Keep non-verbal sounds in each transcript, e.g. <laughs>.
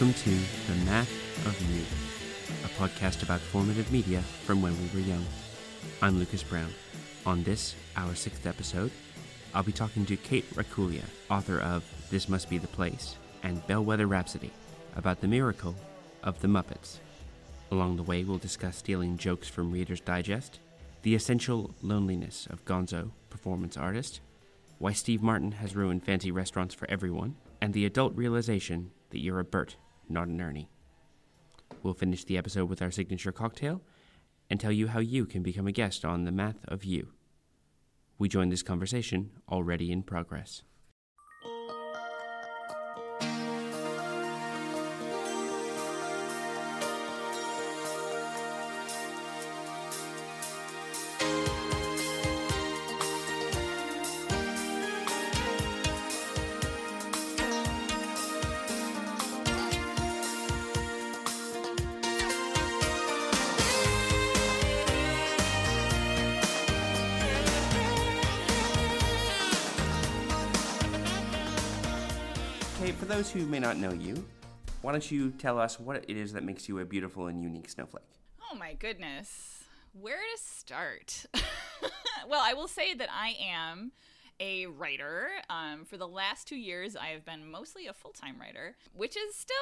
Welcome to The Math of You, a podcast about formative media from when we were young. I'm Lucas Brown. On this, our sixth episode, I'll be talking to Kate Racculia, author of This Must Be the Place and Bellweather Rhapsody, about the miracle of the Muppets. Along the way, we'll discuss stealing jokes from Reader's Digest, the essential loneliness of Gonzo, performance artist, why Steve Martin has ruined fancy restaurants for everyone, and the adult realization that you're a Bert, not an Ernie. We'll finish the episode with our signature cocktail and tell you how you can become a guest on The Math of You. We join this conversation already in progress. Those who may not know you, why don't you tell us what it is that makes you a beautiful and unique snowflake? Oh my goodness. Where to start? <laughs> well, I will say that I am a writer. Um, for the last two years, I have been mostly a full time writer, which is still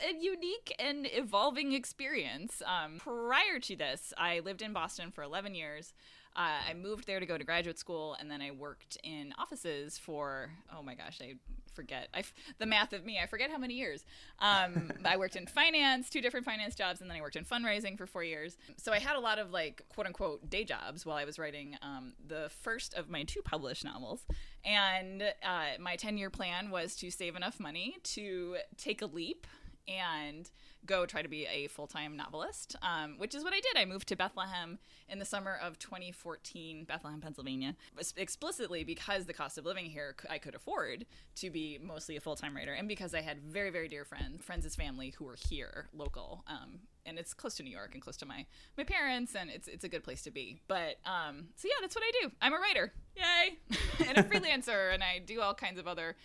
a unique and evolving experience. Um, prior to this, I lived in Boston for 11 years. Uh, I moved there to go to graduate school, and then I worked in offices for, oh my gosh, I forget. I f- the math of me, I forget how many years. Um, <laughs> I worked in finance, two different finance jobs, and then I worked in fundraising for four years. So I had a lot of like quote unquote day jobs while I was writing um, the first of my two published novels. And uh, my 10 year plan was to save enough money to take a leap and go try to be a full time novelist, um, which is what I did. I moved to Bethlehem in the summer of 2014, Bethlehem, Pennsylvania, explicitly because the cost of living here I could afford to be mostly a full time writer, and because I had very, very dear friends, friends as family who were here, local. Um, and it's close to New York and close to my my parents, and it's it's a good place to be. But um, so yeah, that's what I do. I'm a writer, yay, <laughs> and a freelancer, and I do all kinds of other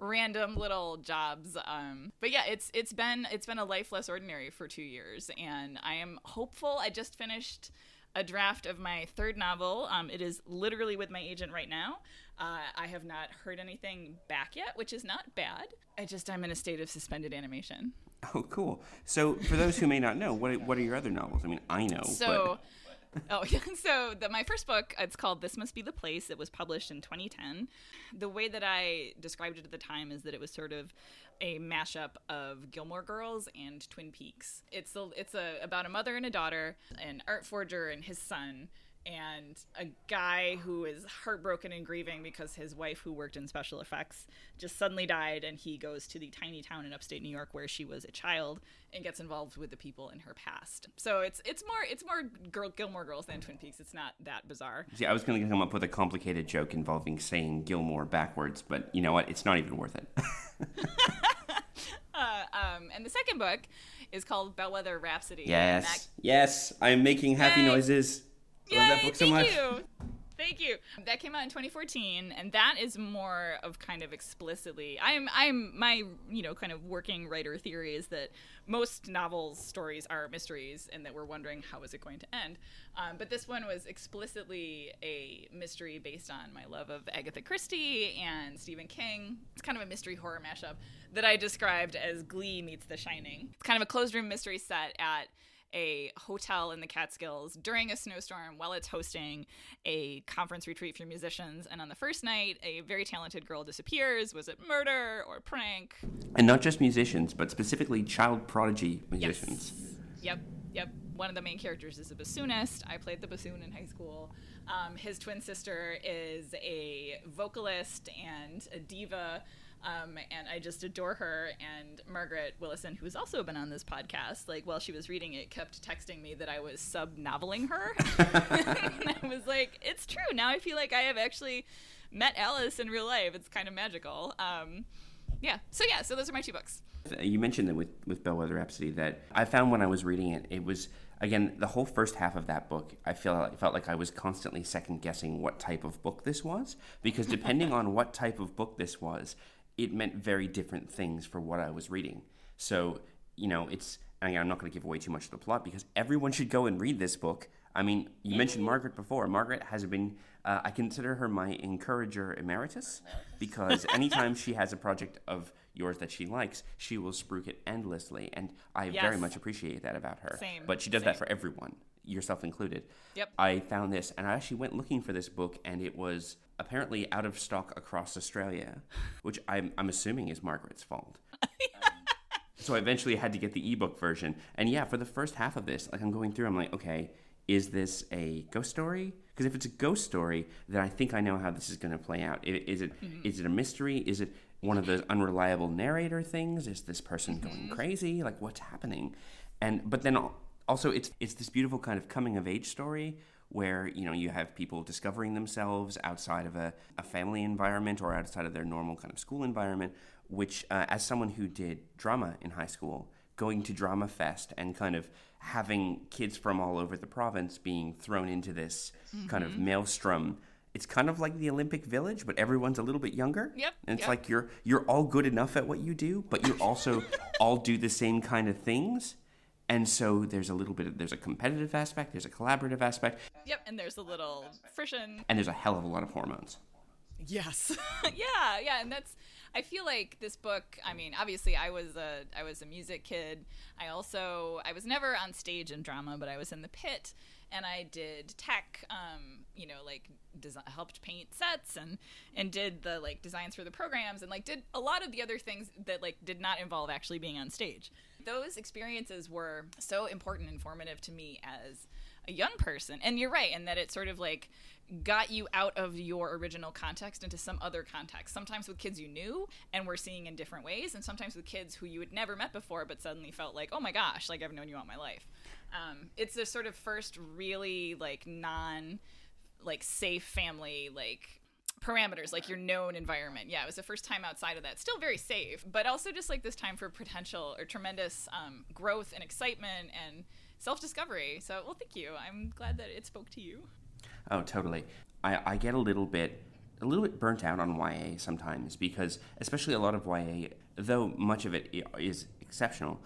random little jobs um but yeah it's it's been it's been a life less ordinary for two years and i am hopeful. I just finished a draft of my third novel. Um it is literally with my agent right now. Uh, i have not heard anything back yet which is not bad. I just i'm in a state of suspended animation. Oh, cool. So, for those who may not know, what what are your other novels? I mean, I know, So, <laughs> oh, yeah. so the, my first book, it's called This Must Be the Place. It was published in 2010. The way that I described it at the time is that it was sort of a mashup of Gilmore Girls and Twin Peaks. It's a, it's a, about a mother and a daughter, an art forger and his son, and a guy who is heartbroken and grieving because his wife, who worked in special effects, just suddenly died, and he goes to the tiny town in upstate New York where she was a child and gets involved with the people in her past. So it's it's more it's more girl, Gilmore Girls than Twin Peaks. It's not that bizarre. see, I was going to come up with a complicated joke involving saying Gilmore backwards, but you know what? It's not even worth it. <laughs> Uh, um, and the second book is called Bellweather Rhapsody. and that yes, yes, I'm making happy Yay. noises. I love that Yay, book so thank much. you. Thank you. That came out in 2014, and that is more of kind of explicitly. I'm, I'm my, you know, kind of working writer theory is that most novels stories are mysteries, and that we're wondering how is it going to end. Um, but this one was explicitly a mystery based on my love of Agatha Christie and Stephen King. It's kind of a mystery horror mashup that I described as Glee meets The Shining. It's kind of a closed room mystery set at a hotel in the Catskills during a snowstorm while it's hosting a conference retreat for musicians. And on the first night, a very talented girl disappears. Was it murder or prank? And not just musicians, but specifically child prodigy musicians. Yep, yep. One of the main characters is a bassoonist. I played the bassoon in high school. Um, his twin sister is a vocalist and a diva. Um, and I just adore her. And Margaret Willison, who's also been on this podcast, like while she was reading it, kept texting me that I was sub noveling her. <laughs> and I was like, it's true. Now I feel like I have actually met Alice in real life. It's kind of magical. Um, yeah. So yeah. So those are my two books. You mentioned that with, with Bellweather Rhapsody that I found when I was reading it, it was again the whole first half of that book. I feel like, felt like I was constantly second guessing what type of book this was because depending <laughs> on what type of book this was, it meant very different things for what I was reading. So, you know, it's, I'm not going to give away too much of the plot because everyone should go and read this book. I mean, you mentioned Margaret before. Margaret has been, uh, I consider her my encourager emeritus because anytime she has a project of yours that she likes, she will spruik it endlessly. And I very much appreciate that about her. Same, But she does that for everyone, yourself included. Yep. I found this and I actually went looking for this book and it was apparently out of stock across Australia, which I'm, I'm assuming is Margaret's fault. <laughs> so I eventually had to get the ebook version. And yeah, for the first half of this, like I'm going through, I'm like, okay, is this a ghost story? Because if it's a ghost story, then I think I know how this is going to play out. Is it mm-hmm. is it a mystery? Is it one of those unreliable narrator things? Is this person mm-hmm. going crazy? Like what's happening? And but then also it's it's this beautiful kind of coming of age story where you know you have people discovering themselves outside of a, a family environment or outside of their normal kind of school environment which uh, as someone who did drama in high school going to drama fest and kind of having kids from all over the province being thrown into this kind of maelstrom it's kind of like the olympic village but everyone's a little bit younger. Yep, and it's yep. like you're you're all good enough at what you do but you also <laughs> all do the same kind of things and so there's a little bit of there's a competitive aspect there's a collaborative aspect Yep, and there's a little friction. and there's a hell of a lot of hormones Yes. <laughs> <laughs> yeah, yeah, and that's I feel like this book, I mean, obviously I was a I was a music kid. I also I was never on stage in drama, but I was in the pit and I did tech um, you know, like desi helped paint sets and and did the like designs for the programs and like did a lot of the other things that like did not involve actually being on stage. Those experiences were so important and informative to me as a young person. And you're right, in that it sort of like got you out of your original context into some other context. Sometimes with kids you knew and were seeing in different ways, and sometimes with kids who you had never met before but suddenly felt like, oh my gosh, like I've known you all my life. Um, it's the sort of first really like non like safe family like parameters like your known environment. Yeah it was the first time outside of that. Still very safe but also just like this time for potential or tremendous um, growth and excitement and self-discovery. So well thank you. I'm glad that it spoke to you. Oh, totally. I, I get a little bit a little bit burnt out on YA sometimes because especially a lot of YA, though much of it is exceptional,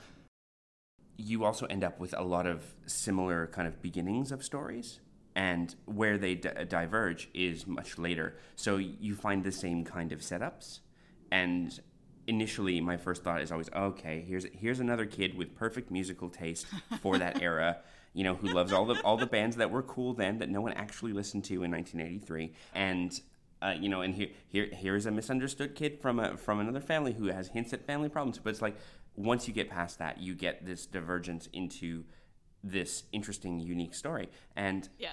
you also end up with a lot of similar kind of beginnings of stories and where they d- diverge is much later. So you find the same kind of setups. And initially my first thought is always okay here's here's another kid with perfect musical taste for that <laughs> era you know who loves all the all the bands that were cool then that no one actually listened to in 1983 and uh, you know and here here here's a misunderstood kid from a from another family who has hints at family problems. But it's like once you get past that you get this divergence into this interesting unique story and yeah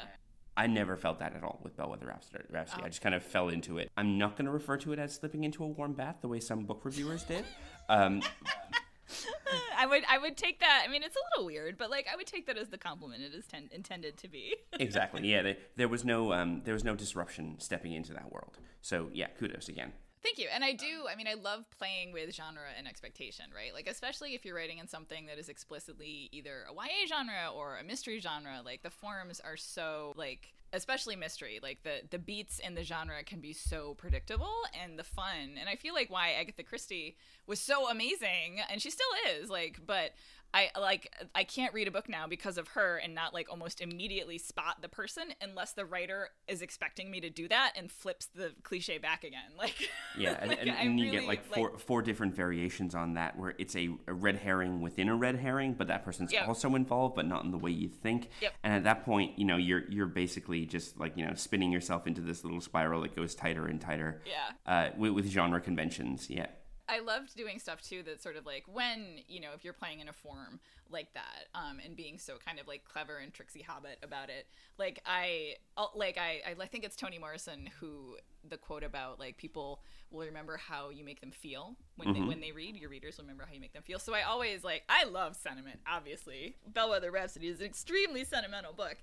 I never felt that at all with Bellweather Rhapsody. Rhapsody. I just kind of fell into it. I'm not going to refer to it as slipping into a warm bath the way some book reviewers did. Um, <laughs> i would i would take that i mean it's a little weird but like i would take that as the compliment it is ten- intended to be <laughs> exactly. Yeah. There, there was no um, there was no disruption stepping into that world. So yeah, kudos again. Thank you. And I um, do, I mean, I love playing with genre and expectation, right? Like, especially if you're writing in something that is explicitly either a YA genre or a mystery genre, like, the forms are so, like, especially mystery, like, the, the beats in the genre can be so predictable and the fun. And I feel like why Agatha Christie was so amazing, and she still is, like, but. I like I can't read a book now because of her and not like almost immediately spot the person unless the writer is expecting me to do that and flips the cliche back again. <laughs> Like Yeah, and, like, and, and you really, get like four four different variations on that, where it's a, a red herring within a red herring, but that person's Yep. also involved, but not in the way you think. Yep. And at that point, you know, you're you're basically just like you know spinning yourself into this little spiral that goes tighter and tighter. Yeah. Uh, with, with genre conventions. Yeah. I loved doing stuff too that's sort of like when, you know, if you're playing in a form like that, um, and being so kind of like clever and tricksy hobbit about it. Like I like I I think it's Toni Morrison who the quote about like people will remember how you make them feel when they when they read, your readers will remember how you make them feel. So I always like I love sentiment, obviously. Bellweather Rhapsody is an extremely sentimental book.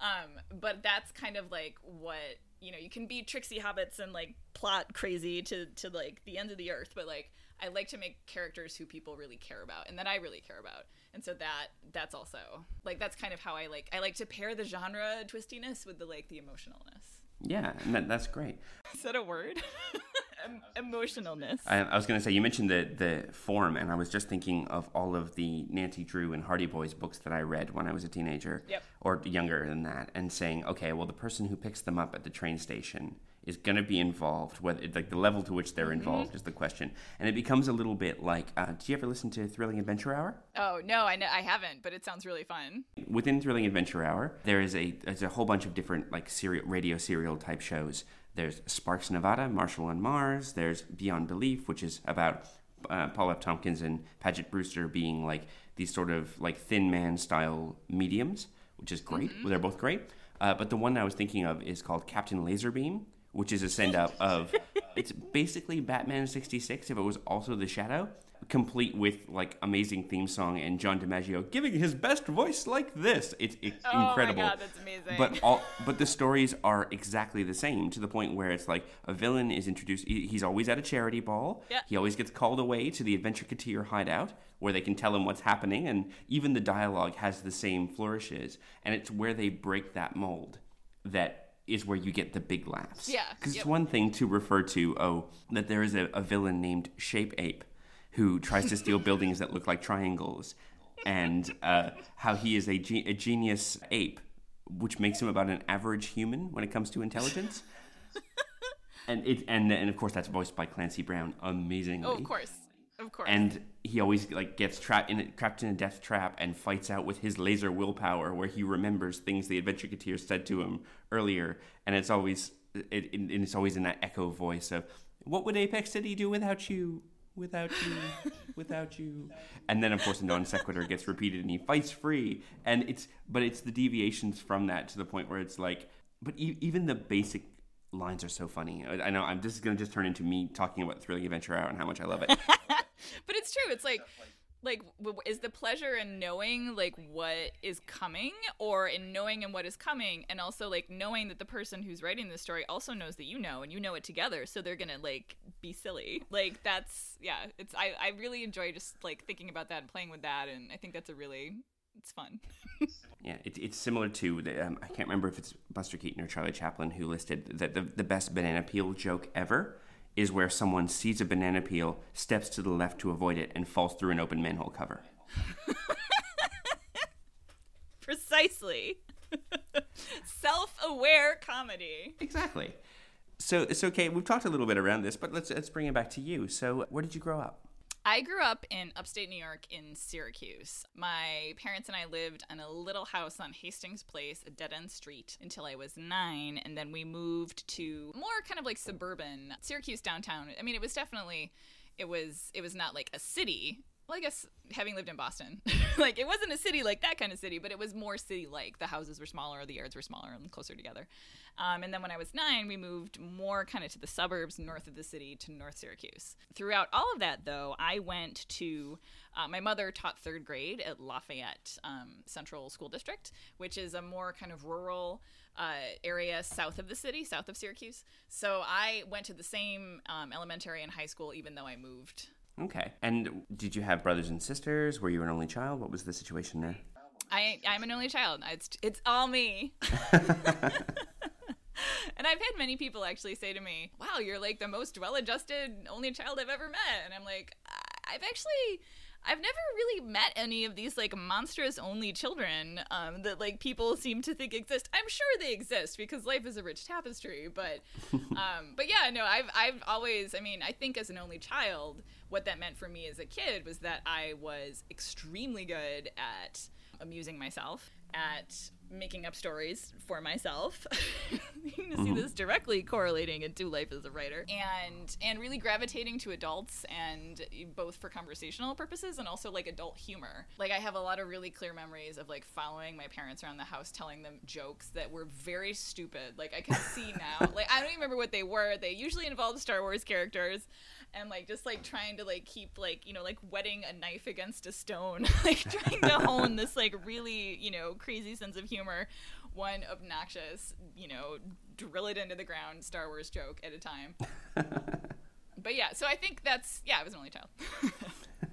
Um, but that's kind of like what you know, you can be tricksy hobbits and like plot crazy to to like the ends of the earth, but like I like to make characters who people really care about and that I really care about. And so that that's also like that's kind of how I like I like to pair the genre twistiness with the like the emotionalness. Yeah, and that, that's great. <laughs> Is that a word? <laughs> em- emotionalness. I, I was going to say you mentioned the the form, and I was just thinking of all of the Nancy Drew and Hardy Boys books that I read when I was a teenager, Yep. or younger than that, and saying, okay, well, the person who picks them up at the train station is going to be involved. Whether like the level to which they're involved is the question, and it becomes a little bit like, uh, did you ever listen to Thrilling Adventure Hour? oh no, I know I haven't, but it sounds really fun. within Thrilling Adventure Hour, there is a there's a whole bunch of different like serial radio serial type shows. There's Sparks Nevada, Marshal on Mars. There's Beyond Belief, which is about uh, Paul F. Tompkins and Paget Brewster being like these sort of like Thin Man style mediums, which is great. They're both great. Uh, but the one I was thinking of is called Captain Laserbeam, which is a send up of <laughs> it's basically Batman '66 if it was also the Shadow, complete with like amazing theme song and John DiMaggio giving his best voice like this. It's, it's Oh incredible. my god, that's amazing. But all, but the stories are exactly the same to the point where it's like a villain is introduced. he- He's always at a charity ball. Yeah. He always gets called away to the Adventure Couture hideout where they can tell him what's happening, and even the dialogue has the same flourishes. And it's where they break that mold that is where you get the big laughs. Yeah, because yep. it's one thing to refer to oh that there is a, a villain named Shape Ape who tries to steal buildings that look like triangles, and uh, how he is a, ge- a genius ape, which makes him about an average human when it comes to intelligence. and it and and of course that's voiced by Clancy Brown amazingly. oh, of course, of course. And he always like gets trapped in a, trapped in a death trap and fights out with his laser willpower, where he remembers things the Adventure Couture said to him earlier, and it's always it, it, and it's always in that echo voice of "What would Apex City do without you? Without you? <laughs> without you?" And then of course the non sequitur gets repeated, and he fights free, and it's but it's the deviations from that to the point where it's like, but e- even the basic lines are so funny. I, I know I'm this is gonna just turn into me talking about Thrilling Adventure Hour and how much I love it. <laughs> but it's true. It's like like is the pleasure in knowing like what is coming or in knowing and what is coming? And also like knowing that the person who's writing the story also knows that you know and you know it together so they're gonna like be silly. Like that's yeah it's i i really enjoy just like thinking about that and playing with that and i think that's a really it's fun. <laughs> Yeah, it, it's similar to the, um, I can't remember if it's Buster Keaton or Charlie Chaplin who listed that the, the best banana peel joke ever is where someone sees a banana peel, steps to the left to avoid it, and falls through an open manhole cover. <laughs> precisely <laughs> self-aware comedy Exactly. So it's okay. We've talked a little bit around this, but let's let's bring it back to you. So, where did you grow up? I grew up in upstate New York in Syracuse. My parents and I lived in a little house on Hastings Place, a dead end street, until I was nine. And then we moved to more kind of like suburban Syracuse downtown. I mean, it was definitely, it was, it was not like a city. Well, I guess having lived in Boston, <laughs> like it wasn't a city like that kind of city, but it was more city like. The houses were smaller, the yards were smaller and closer together. Um, and then when I was nine, we moved more kind of to the suburbs north of the city to North Syracuse. Throughout all of that, though, I went to uh, my mother taught third grade at Lafayette um, Central School District, which is a more kind of rural uh, area south of the city, south of Syracuse. So I went to the same um, elementary and high school, even though I moved. Okay. And did you have brothers and sisters? Were you an only child? What was the situation there? I, I'm an only child. It's, it's all me. <laughs> and I've had many people actually say to me, "Wow, you're like the most well-adjusted only child I've ever met." And I'm like, "I- "I've actually I've never really met any of these like monstrous only children um, that like people seem to think exist. I'm sure they exist because life is a rich tapestry, but <laughs> um, but yeah, no, I've I've always I mean I think as an only child, what that meant for me as a kid was that I was extremely good at amusing myself, at making up stories for myself. <laughs> you can see mm-hmm. this directly correlating into life as a writer, and and really gravitating to adults, and both for conversational purposes and also like adult humor. Like I have a lot of really clear memories of like following my parents around the house, telling them jokes that were very stupid. Like I can see <laughs> now. like I don't even remember what they were. They usually involved Star Wars characters and like just like trying to like keep like you know like wetting a knife against a stone <laughs> like trying to hone this like really you know crazy sense of humor one obnoxious you know drill it into the ground star wars joke at a time. <laughs> But yeah so i think that's yeah i was an only child <laughs>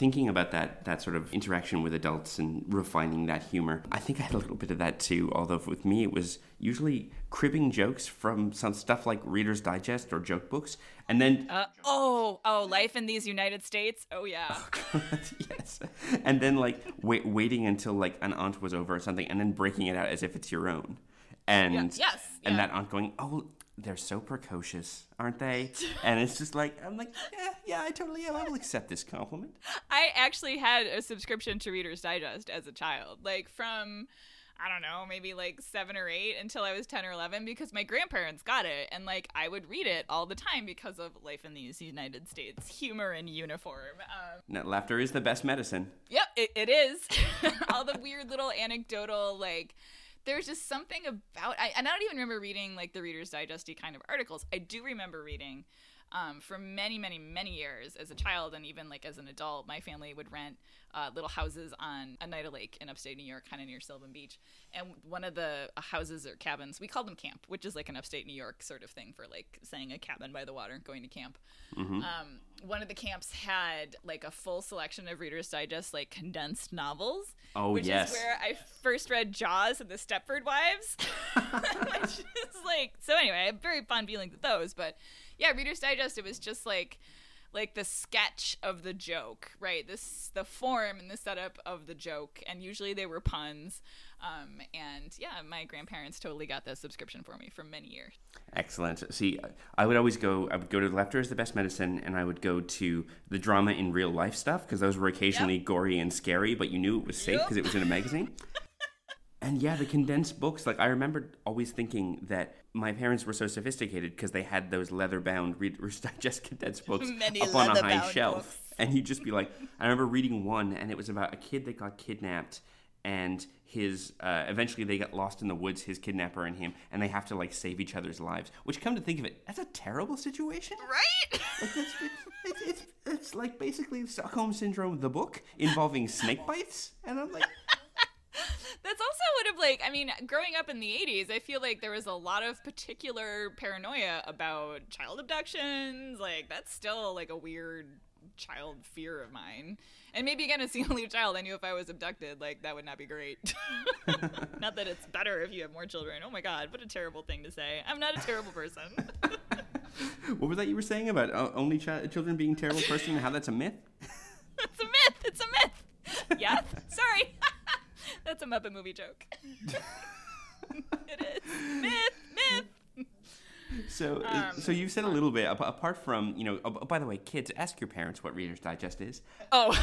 thinking about that that sort of interaction with adults and refining that humor, I think I had a little bit of that too. Although with me, it was usually cribbing jokes from some stuff like Reader's Digest or joke books, and then uh, oh oh, life in these United States. Oh yeah. <laughs> Oh, yes, and then like wait, waiting until like an aunt was over or something, and then breaking it out as if it's your own, and yeah. yes, and yeah. that aunt going, oh they're so precocious, aren't they? and it's just like I'm like, yeah, yeah, I totally am. I will accept this compliment. I actually had a subscription to Reader's Digest as a child, like from I don't know, maybe like seven or eight until I was 10 or 11 because my grandparents got it. And like I would read it all the time because of life in these United States, humor and uniform. Um, laughter is the best medicine. Yep, it, it is. <laughs> all the weird little anecdotal, like, there's just something about I, and I don't even remember reading like the Reader's Digesty kind of articles. I do remember reading um, for many, many, many years as a child and even like as an adult, my family would rent uh, little houses on Oneida Lake in upstate New York, kind of near Sylvan Beach. And one of the houses or cabins, we called them camp, which is like an upstate New York sort of thing for like saying a cabin by the water, going to camp. Mm-hmm. Um, one of the camps had like a full selection of Reader's Digest, like condensed novels. Oh, which yes. is where I first read Jaws and the Stepford Wives. <laughs> <laughs> which is like, so anyway, I have very fond feelings with those, but yeah, Reader's Digest, it was just like like the sketch of the joke, right? This the form and the setup of the joke, and usually they were puns. Um, and yeah, my grandparents totally got the subscription for me for many years. Excellent. See, I would always go. I would go to Laughter is the best medicine, and I would go to the drama in real life stuff because those were occasionally yep. gory and scary, but you knew it was safe because yep. it was in a magazine. <laughs> and yeah, the condensed books. Like I remember always thinking that my parents were so sophisticated because they had those leather-bound Reader's <laughs> Digest condensed books <laughs> up on a high shelf, books. and you'd just be like, I remember reading one, and it was about a kid that got kidnapped, and his uh, eventually they get lost in the woods, his kidnapper and him, and they have to like save each other's lives. Which, come to think of it, that's a terrible situation, right? Like, it's, it's, it's, it's like basically Stockholm Syndrome, the book involving snake bites, and I'm like. <laughs> That's also would have like I mean, growing up in the '80s, I feel like there was a lot of particular paranoia about child abductions. Like that's still like a weird child fear of mine. And maybe again, as the <laughs> only child, I knew if I was abducted, like that would not be great. <laughs> not that it's better if you have more children. Oh my god, what a terrible thing to say. I'm not a terrible person. <laughs> what was that you were saying about uh, only chi- children being terrible person and how that's a myth? it's a myth. It's a myth. Yeah. Sorry. That's a Muppet movie joke. it is myth. So, um, so you've said a little bit apart from you know. by the way, kids, ask your parents what Reader's Digest is. Oh.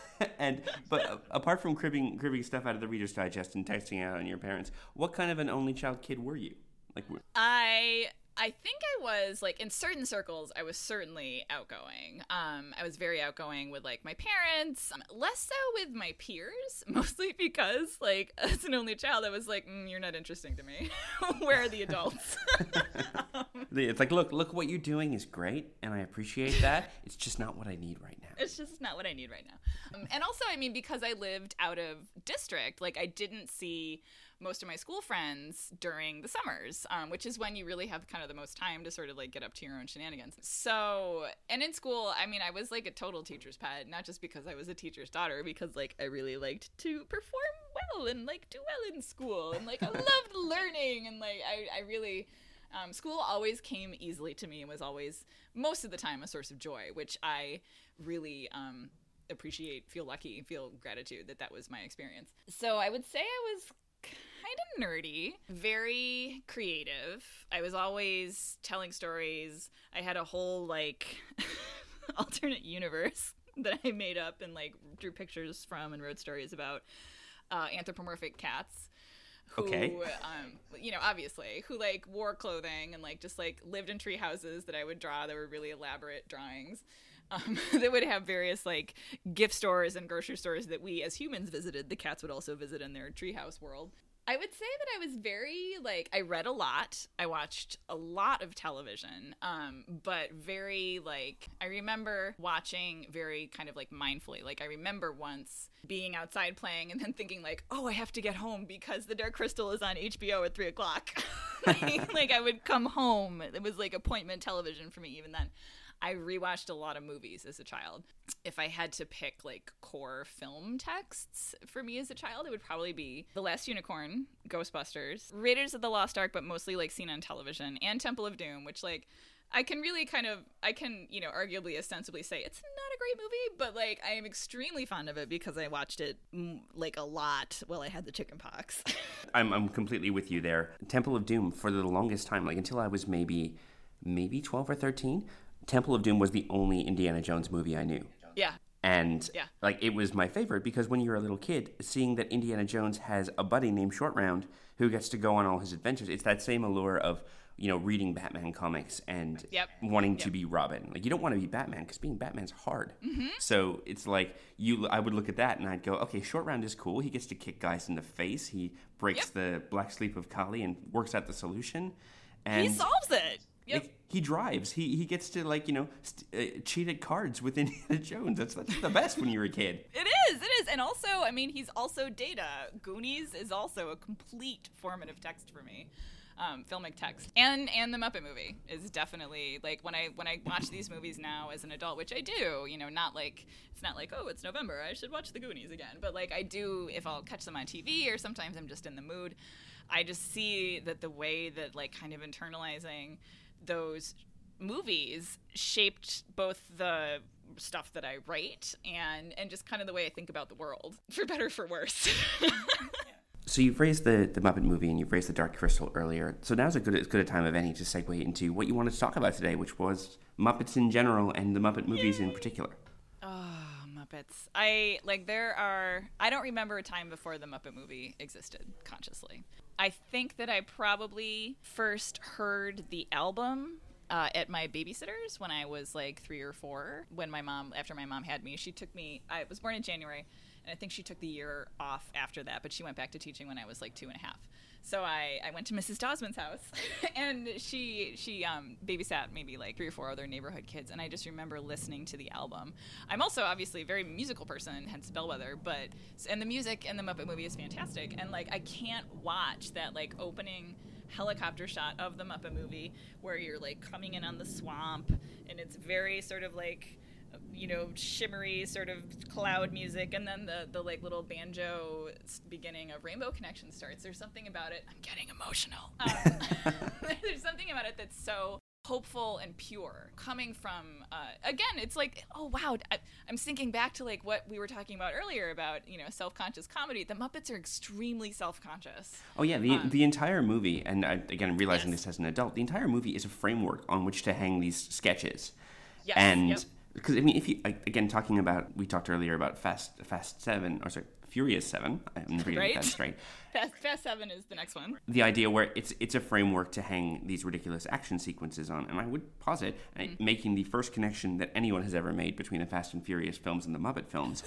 <laughs> and but apart from cribbing cribbing stuff out of the Reader's Digest and texting out on your parents, what kind of an only child kid were you? Like, I I think I was like in certain circles I was certainly outgoing. Um I was very outgoing with like my parents, um, less so with my peers, <laughs> mostly because like as an only child I was like mm, you're not interesting to me. <laughs> Where are the adults? <laughs> um, it's like look, look what you're doing is great and I appreciate that. It's just not what I need right now. It's just not what I need right now. Um, and also I mean because I lived out of district, like I didn't see most of my school friends during the summers, um, which is when you really have kind of the most time to sort of like get up to your own shenanigans. So, and in school, I mean, I was like a total teacher's pet, not just because I was a teacher's daughter, because like I really liked to perform well and like do well in school, and like I <laughs> loved learning, and like I, I really. Um, school always came easily to me and was always most of the time a source of joy which i really um, appreciate feel lucky feel gratitude that that was my experience so i would say i was of nerdy, very creative. I was always telling stories. I had a whole like <laughs> alternate universe <laughs> that I made up and like drew pictures from and wrote stories about uh, anthropomorphic cats. Who, okay. um, you know, obviously, who like wore clothing and like just like lived in tree houses that I would draw. That were really elaborate drawings. Um, <laughs> they would have various like gift stores and grocery stores that we as humans visited. The cats would also visit in their treehouse world. I would say that I was very like I read a lot. I watched a lot of television. Um, but very like I remember watching very kind of like mindfully. Like I remember once being outside playing and then thinking like, oh, I have to get home because The Dark Crystal is on HBO at three o'clock. like, <laughs> like I would come home. It was like appointment television for me even then. I rewatched a lot of movies as a child. If I had to pick like core film texts for me as a child, it would probably be The Last Unicorn, Ghostbusters, Raiders of the Lost Ark, but mostly like seen on television, and Temple of Doom, which like I can really kind of I can, you know, arguably ostensibly say it's not a great movie, but like I am extremely fond of it because I watched it mm, like a lot while I had the chicken pox. <laughs> I'm I'm completely with you there. Temple of Doom for the longest time, like until I was maybe maybe 12 or 13, Temple of Doom was the only Indiana Jones movie I knew. yeah. And Yeah. like it was my favorite because when you're a little kid, seeing that Indiana Jones has a buddy named Short Round who gets to go on all his adventures, it's that same allure of you know reading Batman comics and Yep. wanting to be Robin. Like you don't want to be Batman because being Batman's hard. Mm-hmm. So it's like you. I would look at that and I'd go, okay, Short Round is cool. He gets to kick guys in the face. He breaks Yep. the black sleep of Kali and works out the solution. And He solves it. Yep. like, he drives. He he gets to like you know st- uh, cheat at cards with Indiana <laughs> Jones. That's that's the best when you're a kid. It is, it is. And also, I mean, he's also Data. Goonies is also a complete formative text for me. Um, filmic text and and the Muppet movie is definitely like when I when I watch these movies now as an adult, which I do, you know, not like it's not like oh it's November I should watch the Goonies again, but like I do if I'll catch them on TV or sometimes I'm just in the mood. I just see that the way that like kind of internalizing those movies shaped both the stuff that I write and and just kind of the way I think about the world, <laughs> for better or for worse. <laughs> So you've raised the, the Muppet movie and you've raised the Dark Crystal earlier. So now's a good as good a time of any to segue into what you wanted to talk about today, which was Muppets in general and the Muppet movies in particular. Muppets. I like there are I don't remember a time before the Muppet movie existed consciously. I think that I probably first heard the album uh, at my babysitter's when I was like three or four. When my mom, after my mom had me, she took me. I was born in January, and I think she took the year off after that. But she went back to teaching when I was like two and a half. So I, I went to Mrs. Dosman's house, <laughs> and she she um, babysat maybe like three or four other neighborhood kids, and I just remember listening to the album. I'm also obviously a very musical person, hence Bellweather, but and the music in the Muppet movie is fantastic, and like I can't watch that like opening helicopter shot of the Muppet movie where you're like coming in on the swamp, and it's very sort of like you know shimmery sort of cloud music and then the the like little banjo beginning of rainbow connection starts there's something about it i'm getting emotional <laughs> um, <laughs> there's something about it that's so hopeful and pure coming from uh, again it's like oh wow I, i'm thinking back to like what we were talking about earlier about you know self-conscious comedy the muppets are extremely self-conscious Oh yeah, the the entire movie, and I, again realizing Yes. this as an adult, the entire movie is a framework on which to hang these sketches. Yes, and yep. Because I mean, if you like, again talking about, we talked earlier about Fast Fast Seven, or sorry, Furious Seven. I'm <laughs> reading Right. that straight. fast, fast seven is the next one the idea where it's it's a framework to hang these ridiculous action sequences on, and I would posit uh, making the first connection that anyone has ever made between the Fast and Furious films and the Muppet films,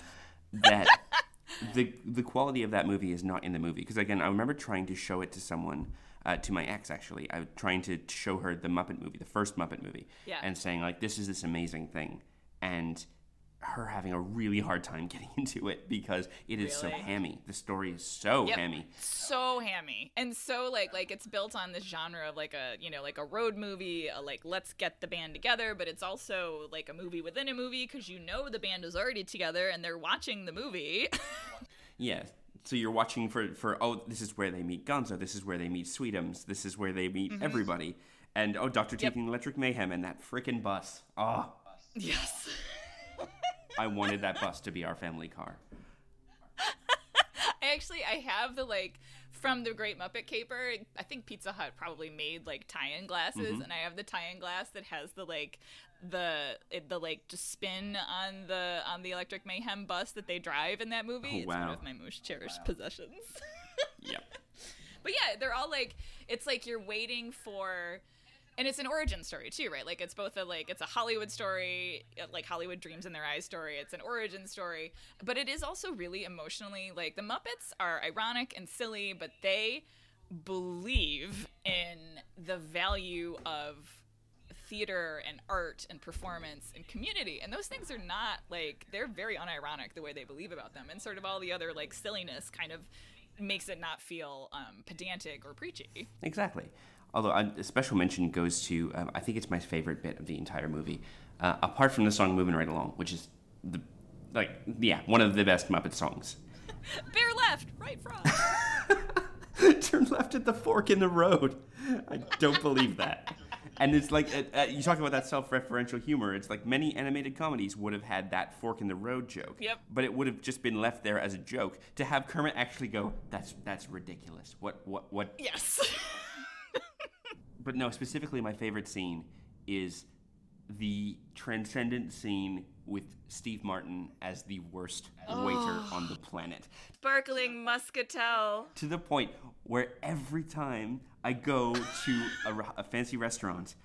that <laughs> the the quality of that movie is not in the movie. Because again, I remember trying to show it to someone. Uh, to my ex, actually, I was trying to show her the Muppet movie, the first Muppet movie, Yeah. and saying like, "This is this amazing thing," and her having a really hard time <laughs> getting into it because it is so hammy. The story is so Yep. hammy. so hammy and so like like it's built on this genre of like a you know like a road movie a, like let's get the band together but it's also like a movie within a movie because you know the band is already together and they're watching the movie <laughs> Yeah. So you're watching for for oh this is where they meet Gonzo, this is where they meet Sweetums, this is where they meet mm-hmm. everybody, and oh Teeth Yep. and Electric Mayhem and that frickin' bus. Oh, yes <laughs> I wanted that bus to be our family car. I actually I have the like from the Great Muppet Caper. I think Pizza Hut probably made like tie-in glasses, Mm-hmm. and I have the tie-in glass that has the like the the like just spin on the on the Electric Mayhem bus that they drive in that movie. Oh, it's wow. one of my most cherished possessions. <laughs> Yep. But yeah, they're all like it's like you're waiting for and it's an origin story too, right? Like it's both a like it's a Hollywood story, uh, like Hollywood dreams in their eyes story. It's an origin story, but it is also really emotionally like the Muppets are ironic and silly, but they believe in the value of theater and art and performance and community and those things are not like they're very unironic the way they believe about them and sort of all the other like silliness kind of makes it not feel um, pedantic or preachy Exactly. Although a special mention goes to, um, I think it's my favorite bit of the entire movie, uh, apart from the song "Moving Right Along," which is the, like, yeah, one of the best Muppet songs. <laughs> Bear left, right front. <laughs> Turn left at the fork in the road. I don't believe that. And it's like uh, uh, you talk about that self-referential humor. It's like many animated comedies would have had that fork in the road joke. Yep. But it would have just been left there as a joke. To have Kermit actually go, "That's that's ridiculous." What what what? yes. <laughs> But no, specifically, my favorite scene is the transcendent scene with Steve Martin as the worst waiter on the planet. Sparkling muscatel. to the point where every time I go to a, a fancy restaurant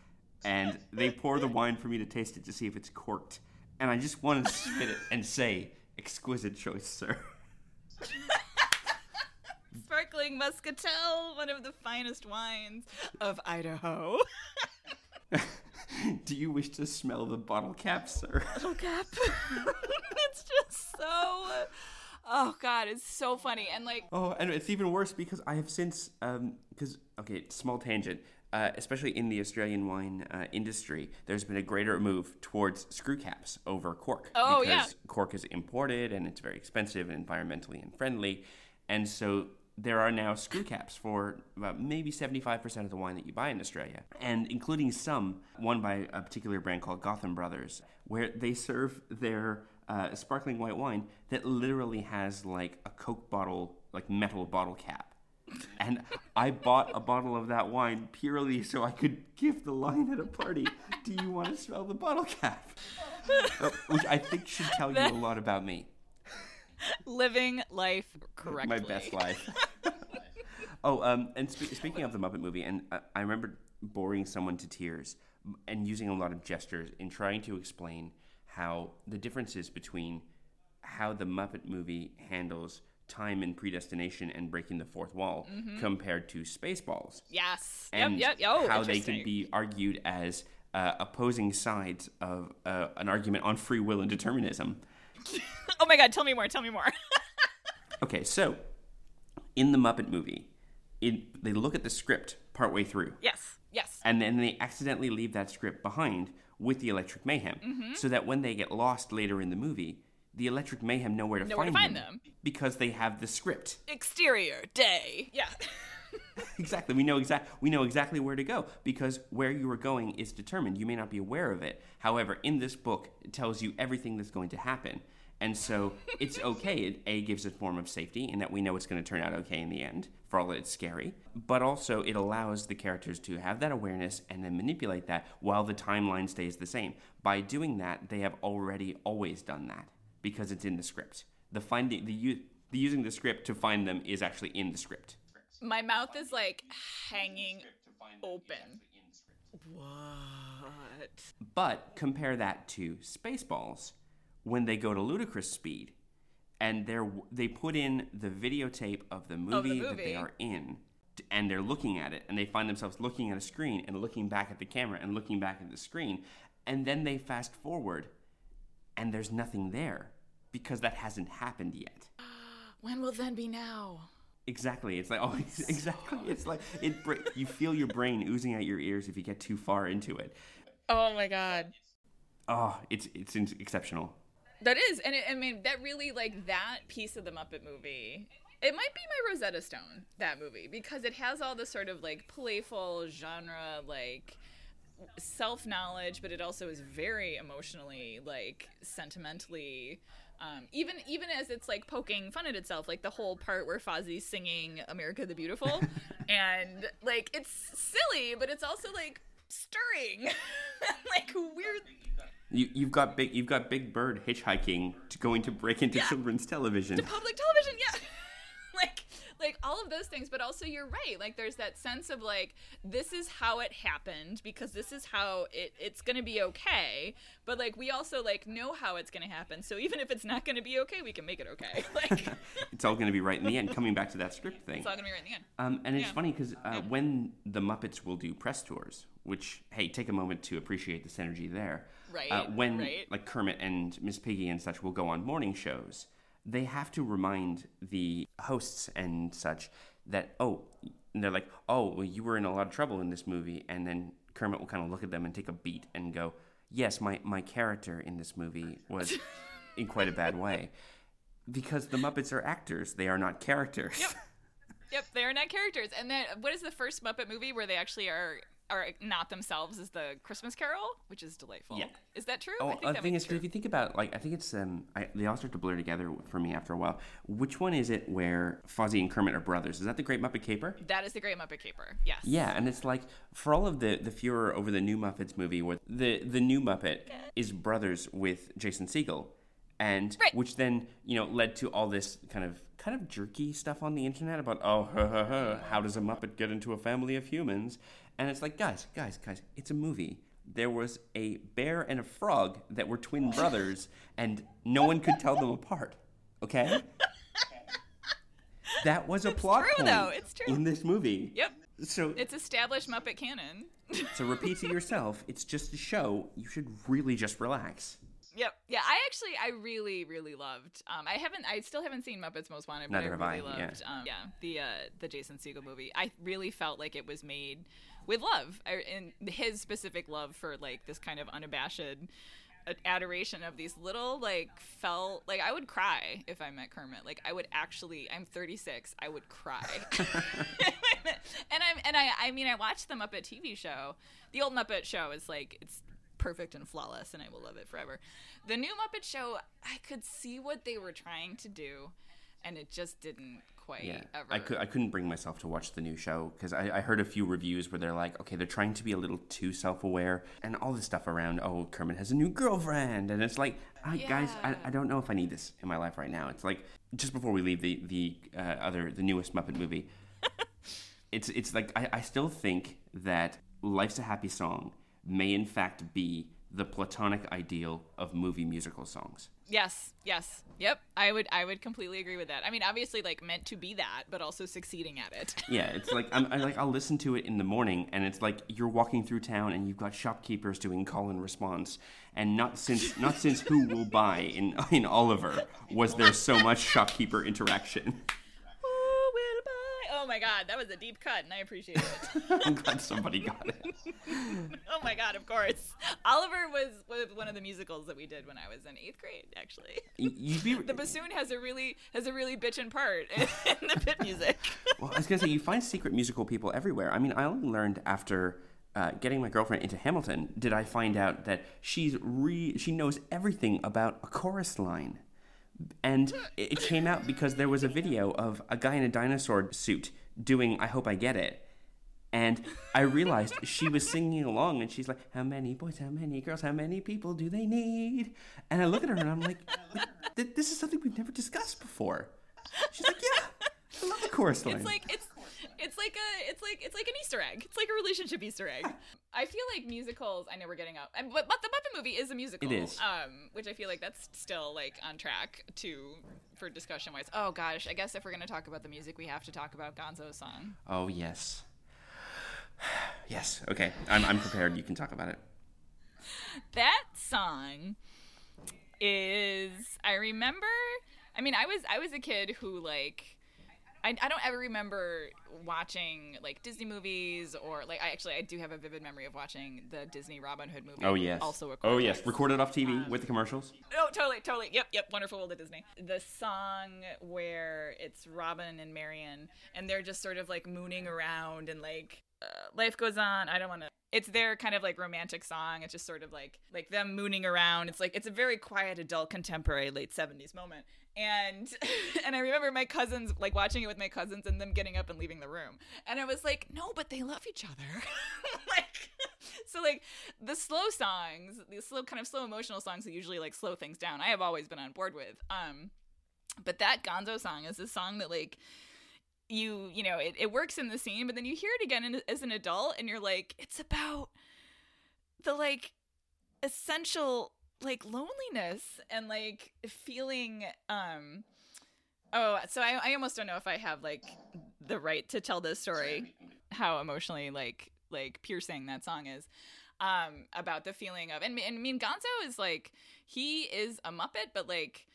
and they pour the wine for me to taste it to see if it's corked, and I just want to spit it and say, "Exquisite choice, sir." <laughs> Sparkling muscatel, one of the finest wines of Idaho. <laughs> Do you wish to smell the bottle cap, sir? <laughs> Little cap. <laughs> it's just so. Oh God, it's so funny and like Oh, and it's even worse because I have since, um because okay, small tangent. Uh, especially in the Australian wine uh, industry, there's been a greater move towards screw caps over cork. Oh, because yeah. cork is imported and it's very expensive and environmentally unfriendly, and so there are now screw caps for about maybe 75% of the wine that you buy in Australia, and including some, one by a particular brand called Gotham Brothers, where they serve their uh, sparkling white wine that literally has like a Coke bottle, like metal bottle cap. And I bought a bottle of that wine purely so I could give the line at a party. Do you want to smell the bottle cap? Which I think should tell you a lot about me. Living life correctly. <laughs> My best <laughs> life. oh, um, and spe- speaking of the Muppet movie, and uh, I remember boring someone to tears and using a lot of gestures in trying to explain how the differences between how the Muppet movie handles time and predestination and breaking the fourth wall compared to Spaceballs. Yes. And yep. Yep. Oh, how they can be argued as uh, opposing sides of uh, an argument on free will and determinism. <laughs> Oh my God! Tell me more. Tell me more. <laughs> Okay, so in the Muppet movie, it, they look at the script partway through, yes. Yes. and then they accidentally leave that script behind with the Electric Mayhem, Mm-hmm. so that when they get lost later in the movie, the Electric Mayhem know where to, Know where to find, find them, them. because they have the script. Exterior day. Yeah. <laughs> <laughs> exactly, we know exact we know exactly where to go because where you are going is determined. You may not be aware of it. However, in this book, it tells you everything that's going to happen. And so <laughs> it's okay. It A gives a form of safety in that we know it's going to turn out okay in the end, for all that it's scary. But also, it allows the characters to have that awareness and then manipulate that while the timeline stays the same. By doing that, they have already always done that because it's in the script. The finding, the, the using the script to find them is actually in the script. My mouth is like hanging open. What? But compare that to Spaceballs when they go to ludicrous speed and they're they put in the videotape of the movie, that they are in and they're looking at it and they find themselves looking at a screen and looking back at the camera and looking back at the screen and then they fast forward and there's nothing there because that hasn't happened yet. <gasps> When will then be now? Exactly. It's like <laughs> oh, exactly. It's like it. bra- You feel your brain oozing out your ears if you get too far into it. Oh my god. Oh, it's it's exceptional. That is, and it, I mean that really like that piece of the Muppet movie. It might be my Rosetta Stone that movie because it has all this sort of like playful genre like self knowledge, but it also is very emotionally like sentimentally. Um, even even as it's like poking fun at itself, like the whole part where Fozzie's singing "America the Beautiful," <laughs> and like it's silly, but it's also like stirring, <laughs> like weird. You, you've got big you've got Big Bird hitchhiking to going to break into children's television. to public television yeah like all of those things but also you're right like there's that sense of like this is how it happened because this is how it, it's gonna be okay but like we also like know how it's gonna happen so even if it's not gonna be okay we can make it okay <laughs> like <laughs> it's all going to be right in the end. Coming back to that script thing, it's all gonna be right in the end um, and it's yeah. funny because uh, when the Muppets will do press tours, which hey, take a moment to appreciate the synergy there. Right, Uh, when right. like Kermit and Miss Piggy and such will go on morning shows, they have to remind the hosts and such that oh, they're like, "Oh, well, you were in a lot of trouble in this movie," and then Kermit will kind of look at them and take a beat and go, "Yes, my my character in this movie was in quite a bad way." Because the Muppets are actors, they are not characters. Yep. Yep, they are not characters. And then what is the first Muppet movie where they actually are are not themselves is the Christmas Carol, which is delightful. Yeah. Is that true? Oh, I think the thing is, true. if you think about, like, I think it's um, I, they all start to blur together for me after a while. Which one is it where Fozzie and Kermit are brothers? Is that the Great Muppet Caper? That is the Great Muppet Caper. Yes. Yeah, and it's like for all of the the furor over the new Muppets movie, where the the new Muppet is brothers with Jason Segel, and Right. which then you know led to all this kind of kind of jerky stuff on the internet about oh ha, ha, ha, how does a Muppet get into a family of humans? And it's like guys, guys, guys, it's a movie. There was a bear and a frog that were twin brothers, and no one could tell them apart. Okay. <laughs> That was a plot true, point though. It's true. in this movie. Yep. So It's established Muppet canon. so repeat to yourself, it's just a show. You should really just relax. Yep. Yeah, I actually I really really loved. Um I haven't I still haven't seen Muppets Most Wanted, but Neither I really I, yeah. loved um yeah, the uh the Jason Segel movie. I really felt like it was made with love I- and his specific love for like this kind of unabashed uh, adoration of these little like felt like I would cry if I met Kermit. Like I would actually I'm 36, I would cry. <laughs> <laughs> and I'm and I I mean I watched the Muppet TV show. The old Muppet show is like it's perfect and flawless and I will love it forever. The new Muppet show, I could see what they were trying to do and it just didn't quite Yeah, ever. I could I couldn't bring myself to watch the new show because I, I heard a few reviews where they're like, okay, they're trying to be a little too self aware and all this stuff around. Oh, Kermit has a new girlfriend, and it's like, I, guys, I, I don't know if I need this in my life right now. It's like just before we leave the the uh, other the newest Muppet movie, <laughs> it's it's like I, I still think that Life's a Happy Song may in fact be the platonic ideal of movie musical songs. Yes, yes. Yep. I would I would completely agree with that. I mean, obviously like meant to be that, but also succeeding at it. <laughs> Yeah, it's like I'm I, like I'll listen to it in the morning, and it's like you're walking through town, and you've got shopkeepers doing call and response, and not since not since Who Will Buy in in Oliver was there so much shopkeeper interaction. <laughs> Who will buy? Oh my god, that was a deep cut and I appreciate it. <laughs> I'm glad somebody got it. <laughs> oh my god, of course. Oliver was, was one of the musicals that we did when I was in eighth grade, actually. Be <laughs> The bassoon has a really has a really bitchin' part in the pit music. well. I was gonna say you find secret musical people everywhere. I mean, I only learned after. Uh, getting my girlfriend into Hamilton, did I find out that she's re- she knows everything about a chorus line. And it came out because there was a video of a guy in a dinosaur suit doing I Hope I Get It. And I realized she was singing along and she's like, How many boys, how many girls, how many people do they need? And I look at her and I'm like, "Th- This is something we've never discussed before. She's like, Yeah, I love the chorus line. It's like it's it's like a it's like it's like an Easter egg. It's like a relationship Easter egg. <laughs> I feel like musicals. I know we're getting up, but but the Muppet movie is a musical. It is. Um, which I feel like that's still like on track to for discussion wise. Oh gosh, I guess if we're gonna talk about the music, we have to talk about Gonzo's song. Oh, yes. <sighs> Yes, okay. I'm, I'm prepared. You can talk about it. that song is I remember I mean I was I was a kid who like I, I don't ever remember watching like Disney movies or like I actually I do have a vivid memory of watching the Disney Robin Hood movie. Oh, yes. Also a Oh, yes. Recorded off TV with the commercials. Oh, totally, totally. Yep, yep. Wonderful World of Disney. The song where it's Robin and Marion, and they're just sort of like mooning around and like uh, life goes on. I don't want to. It's their kind of like romantic song. It's just sort of like like them mooning around. It's like it's a very quiet adult contemporary late seventies moment. And <laughs> and I remember my cousins like watching it with my cousins and them getting up and leaving the room. And I was like, no, but they love each other. <laughs> like <laughs> so like the slow songs, the slow kind of slow emotional songs that usually like slow things down. I have always been on board with. Um but that Gonzo song is a song that like you you know it, it works in the scene but then you hear it again in, as an adult and you're like it's about the like essential like loneliness and like feeling um oh so I, I almost don't know if i have like the right to tell this story how emotionally like like piercing that song is um about the feeling of and, and i mean gonzo is like he is a muppet but like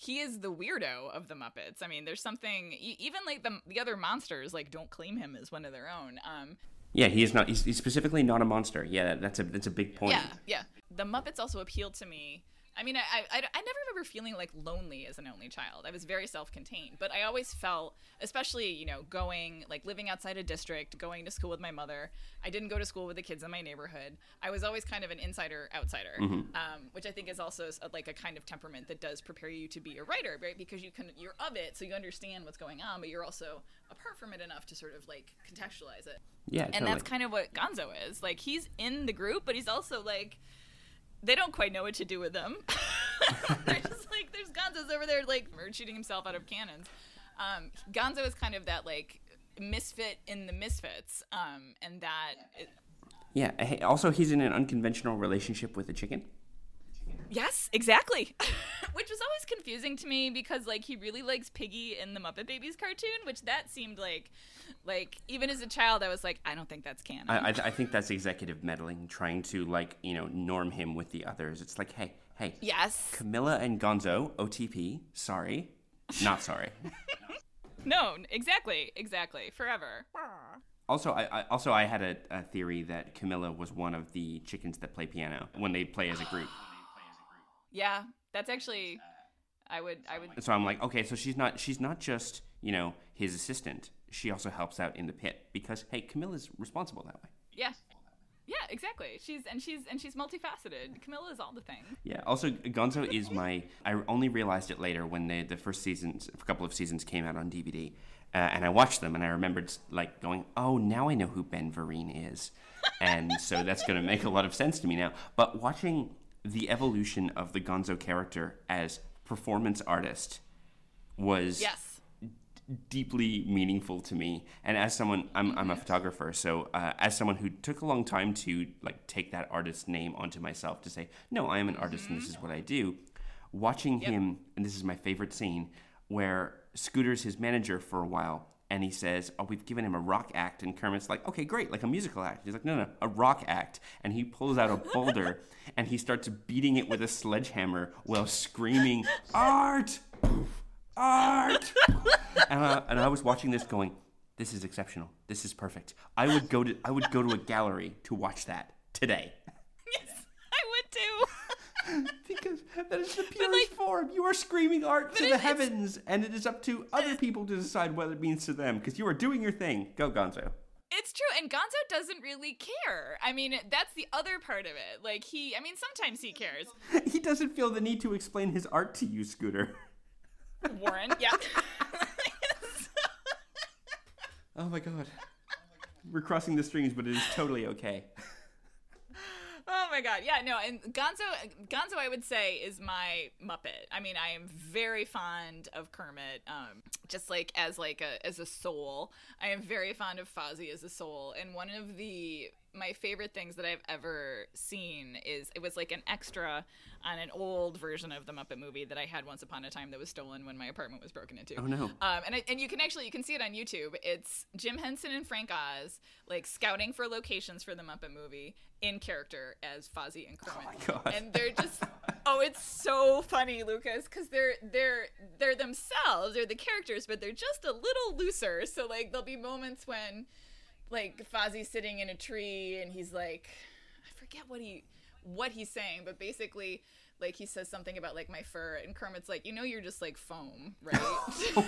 he is the weirdo of the Muppets. I mean, there's something even like the the other monsters like don't claim him as one of their own. Um, Yeah, he is not. He's, he's specifically not a monster. Yeah, that's a that's a big point. yeah, yeah. The Muppets also appealed to me. I mean, I, I, I never remember feeling like lonely as an only child. I was very self-contained, but I always felt, especially you know, going like living outside a district, going to school with my mother. I didn't go to school with the kids in my neighborhood. I was always kind of an insider outsider, um, which I think is also s- like a kind of temperament that does prepare you to be a writer, right? Because you can you're of it, so you understand what's going on, but you're also apart from it enough to sort of like contextualize it yeah, and totally. that's kind of what Gonzo is. Like he's in the group, but he's also like they don't quite know what to do with them. <laughs> They're just like there's Gonzo's over there like shooting himself out of cannons. Um, Gonzo is kind of that like misfit in the misfits, um, and that it, yeah. Also, he's in an unconventional relationship with a chicken. Yes, exactly. <laughs> which was always confusing to me because like he really likes Piggy in the Muppet Babies cartoon, which that seemed like like even as a child I was like I don't think that's canon. I, I, I think that's executive meddling, trying to like you know norm him with the others. It's like, hey, hey, yes. Camilla and Gonzo, OTP. Sorry, not sorry. <laughs> No, exactly, exactly. Forever. Also, I, I also I had a, a theory that Camilla was one of the chickens that play piano when they play as a group. <gasps> <gasps> <gasps> Yeah, that's actually. I would. I would. So I'm like, okay, so she's not she's not just you know his assistant. She also helps out in the pit because hey, Camilla's responsible that way. Yeah. Yeah, exactly. She's and she's and she's multifaceted. Camilla is all the thing. Yeah. Also, Gonzo is my. I only realized it later when the the first seasons, a couple of seasons came out on DVD, uh, and I watched them, and I remembered like going, "Oh, now I know who Ben Vereen is," and so that's going to make a lot of sense to me now. But watching the evolution of the Gonzo character as performance artist was Yes. deeply meaningful to me. And as someone i'm, I'm a photographer so uh, as someone who took a long time to like take that artist's name onto myself to say no i am an artist and this is what i do watching him and this is my favorite scene where scooter's his manager for a while and he says oh we've given him a rock act and kermit's like okay great like a musical act he's like no no a rock act and he pulls out a <laughs> boulder and he starts beating it with a sledgehammer while screaming art art <laughs> and, uh, and I was watching this going, this is exceptional. This is perfect. I would go to I would go to a gallery to watch that today. Yes, I would too. <laughs> Because that is the purest like- form. You are screaming art to the it's- heavens, and it is up to other people to decide what it means to them. Because you are doing your thing. Go, Gonzo. It's true, and Gonzo doesn't really care. I mean, that's the other part of it. Like he, I mean, sometimes he cares. <laughs> He doesn't feel the need to explain his art to you, Scooter. <laughs> Warren, yeah. Oh my god. We're crossing the streams, but it is totally okay. My god, yeah, no, and Gonzo, Gonzo, I would say is my Muppet. I mean, I am very fond of Kermit, um, just like as like a as a soul. I am very fond of Fozzie as a soul, and one of the my favorite things that I've ever seen is it was like an extra on an old version of the Muppet movie that I had once upon a time that was stolen when my apartment was broken into. Oh no. Um, and I, and you can actually you can see it on YouTube. It's Jim Henson and Frank Oz like scouting for locations for the Muppet movie in character as Fozzie and Kermit. my God. And they're just oh, it's so funny, Lucas, because they're they're they're themselves, they're the characters, but they're just a little looser. So like there'll be moments when like Fozzie's sitting in a tree and he's like I forget what he what he's saying, but basically like he says something about like my fur and Kermit's like, you know you're just like foam, right? <laughs>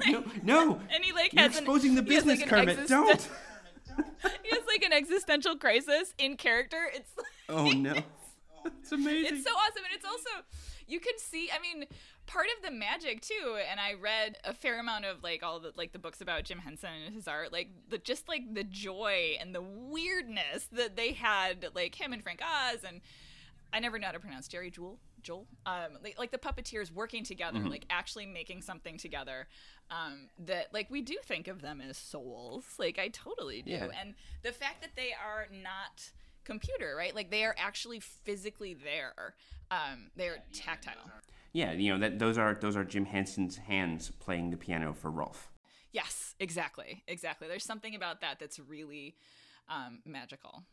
<laughs> No, no. and he like You're has exposing an, the he has, business, like, Kermit. existen- Don't. <laughs> he has like an existential crisis in character. It's Oh no. It's amazing. it's so awesome and it's also you can see i mean part of the magic too and i read a fair amount of like all the like the books about jim henson and his art like the just like the joy and the weirdness that they had like him and frank oz and i never know how to pronounce jerry jewel joel um like, like the puppeteers working together like actually making something together um that like we do think of them as souls like i totally do Yeah. and the fact that they are not computer, right? Like they are actually physically there. Um, they're tactile. Yeah, you know that those are those are Jim Henson's hands playing the piano for Rolf. Yes, exactly, exactly. There's something about that that's really um, magical.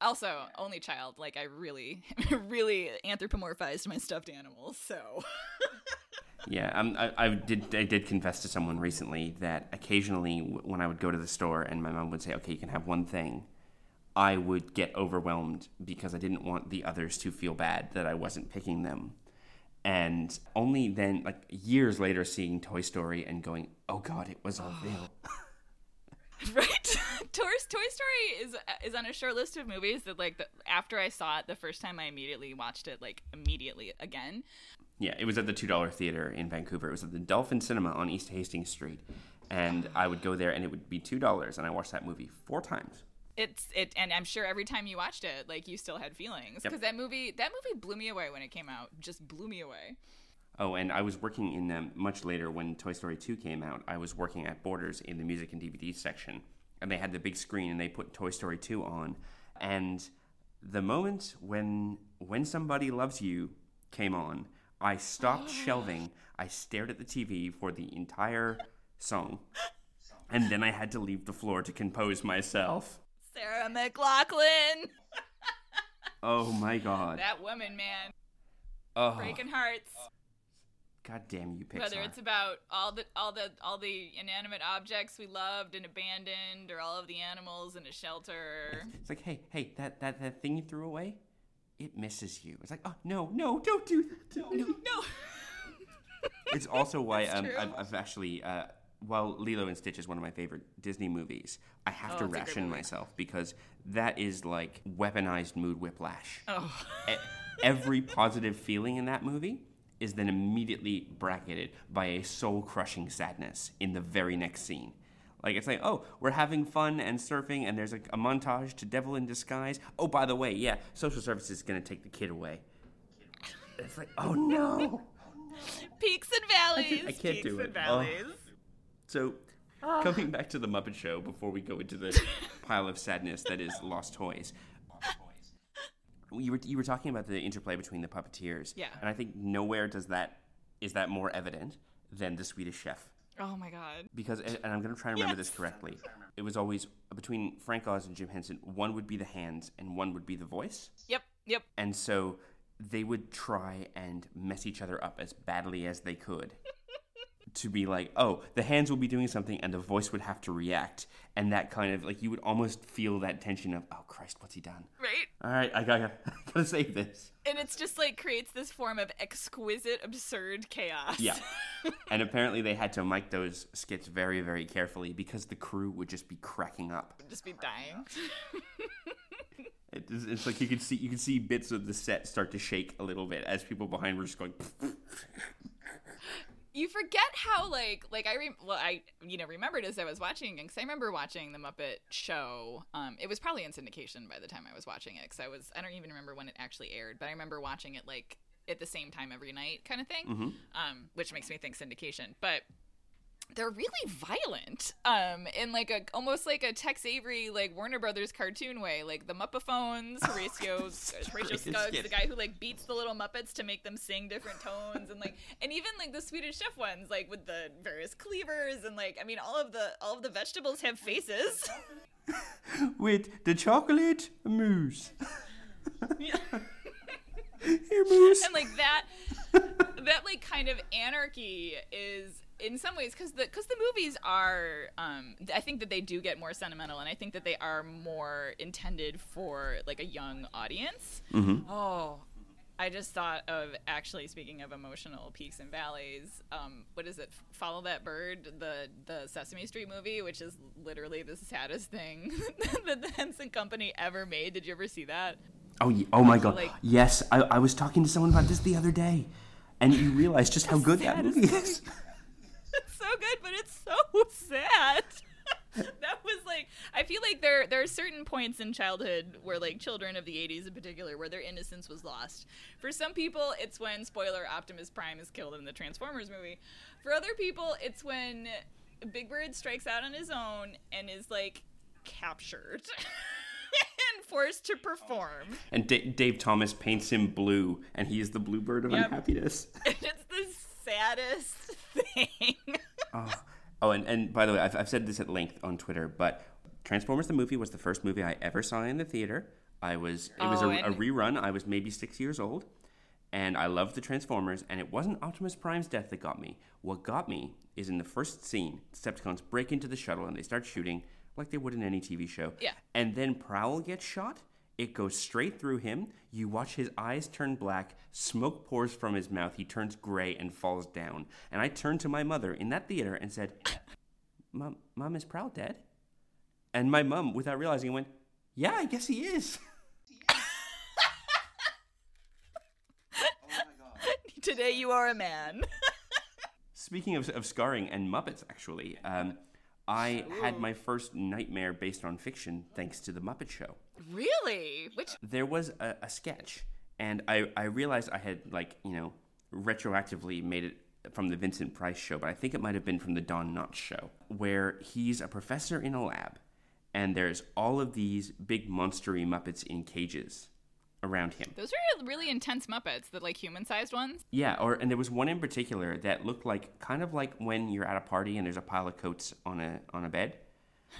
Also, only child. Like I really, <laughs> really anthropomorphized my stuffed animals. So <laughs> Yeah, um, I, I did. I did confess to someone recently that occasionally, when I would go to the store and my mom would say, "Okay, you can have one thing," I would get overwhelmed because I didn't want the others to feel bad that I wasn't picking them. And only then, like years later, seeing Toy Story and going, "Oh God, it was all <sighs> real." <laughs> right <laughs> toy, toy story is is on a short list of movies that like the, after i saw it the first time i immediately watched it like immediately again Yeah, it was at the two dollar theater in Vancouver. It was at the Dolphin Cinema on East Hastings Street, and I would go there, and it would be two dollars, and I watched that movie four times. It's it and i'm sure every time you watched it like you still had feelings because that movie that movie blew me away when it came out just blew me away Oh, and I was working in them much later when Toy Story 2 came out. I was working at Borders in the music and DVD section, and they had the big screen and they put Toy Story 2 on. And the moment when when somebody loves you came on, I stopped <gasps> shelving. I stared at the TV for the entire song, and then I had to leave the floor to compose myself. Sarah mclaughlin Oh my god! that woman man Oh, breaking hearts god damn you, Pixar! whether it's about all the all the all the inanimate objects we loved and abandoned or all of the animals in a shelter It's like, hey, hey, that, that, that thing you threw away, it misses you. It's like, oh, no, no, don't do that. Don't. no <laughs> no It's also why um. I've, I've actually, uh, while Lilo and Stitch is one of my favorite Disney movies, I have Oh, to a ration myself because that is like weaponized mood whiplash. oh Every positive feeling in that movie is then immediately bracketed by a soul crushing sadness in the very next scene. Like it's like, oh, we're having fun and surfing, and there's like a montage to Devil in Disguise. Oh, by the way, yeah, social services is gonna take the kid away. It's like, oh no. <laughs> peaks and valleys I can't peaks do and it. valleys oh. So, ah. coming back to the Muppet Show before we go into the <laughs> pile of sadness that is Lost Toys. You were you were talking about the interplay between the puppeteers, Yeah. and I think nowhere does that is that more evident than the Swedish Chef. oh my god Because, and I'm going to try and remember this correctly. It was always between Frank Oz and Jim Henson. One would be the hands, and one would be the voice. yep yep And so they would try and mess each other up as badly as they could. To be like, oh, the hands will be doing something and the voice would have to react. And that kind of like you would almost feel that tension of, oh Christ, what's he done? right All right, I gotta, <laughs> I gotta save this. and it's just like creates this form of exquisite absurd chaos Yeah. <laughs> and apparently they had to mic those skits very, very carefully because the crew would just be cracking up. just be dying <laughs> it's it's like you could see you could see bits of the set start to shake a little bit as people behind were just going. You forget how like like I re- well I you know remembered as I was watching because I remember watching the Muppet Show. Um, it was probably in syndication by the time I was watching it because I was I don't even remember when it actually aired, but I remember watching it like at the same time every night kind of thing. Um, which makes me think syndication, but they're really violent um in like a almost like a tex avery like warner brothers cartoon way like the muppaphones <laughs> horatio horatio Horatio scuggs the guy who like beats the little muppets to make them sing different tones and like and even like the swedish chef ones like with the various cleavers and like i mean all of the all of the vegetables have faces <laughs> with the chocolate mousse. <laughs> Yeah. Here, mousse. and like that that like kind of anarchy is in some ways because the because the movies are um i think that they do get more sentimental and i think that they are more intended for like a young audience oh I just thought of actually speaking of emotional peaks and valleys. Um, what is it? Follow that bird, the the Sesame Street movie, which is literally the saddest thing <laughs> that the Henson Company ever made. Did you ever see that? Oh, ye- oh my god. like- yes, I, I was talking to someone about this the other day, and you realize just how good that saddest movie thing. is. <laughs> it's <laughs> so good, but it's so <laughs> sad. <laughs> that was like I feel like there there are certain points in childhood where like children of the 80s in particular where their innocence was lost. For some people it's when spoiler Optimus Prime is killed in the Transformers movie. For other people it's when Big Bird strikes out on his own and is like captured and forced to perform. And D- Dave Thomas paints him blue, and he is the bluebird of Yep. unhappiness. It's the saddest oh and, and by the way, I've, I've said this at length on Twitter, but Transformers the movie was the first movie I ever saw in the theater. I was it was Oh, a, a rerun. I was maybe six years old, and I loved the Transformers, and it wasn't Optimus Prime's death that got me. What got me is in the first scene, Decepticons break into the shuttle and they start shooting like they would in any TV show. Yeah. And then Prowl gets shot. It goes straight through him. You watch his eyes turn black, smoke pours from his mouth, he turns gray and falls down. And I turned to my mother in that theater and said, Mom, Mom is Prowl dead? And my mom, without realizing, went, Yeah, I guess he is. <laughs> <laughs> Today you are a man. <laughs> Speaking of, of scarring and Muppets, actually, um, I had my first nightmare based on fiction thanks to the Muppet Show. Really? Which uh, There was a, a sketch, and I, I realized I had, like, you know, retroactively made it from the Vincent Price show, but I think it might have been from the Don Knotts show, where he's a professor in a lab, and there's all of these big monstery Muppets in cages around him. those are really intense Muppets, the like human-sized ones. Yeah, or and there was one in particular that looked like kind of like when you're at a party and there's a pile of coats on a on a bed.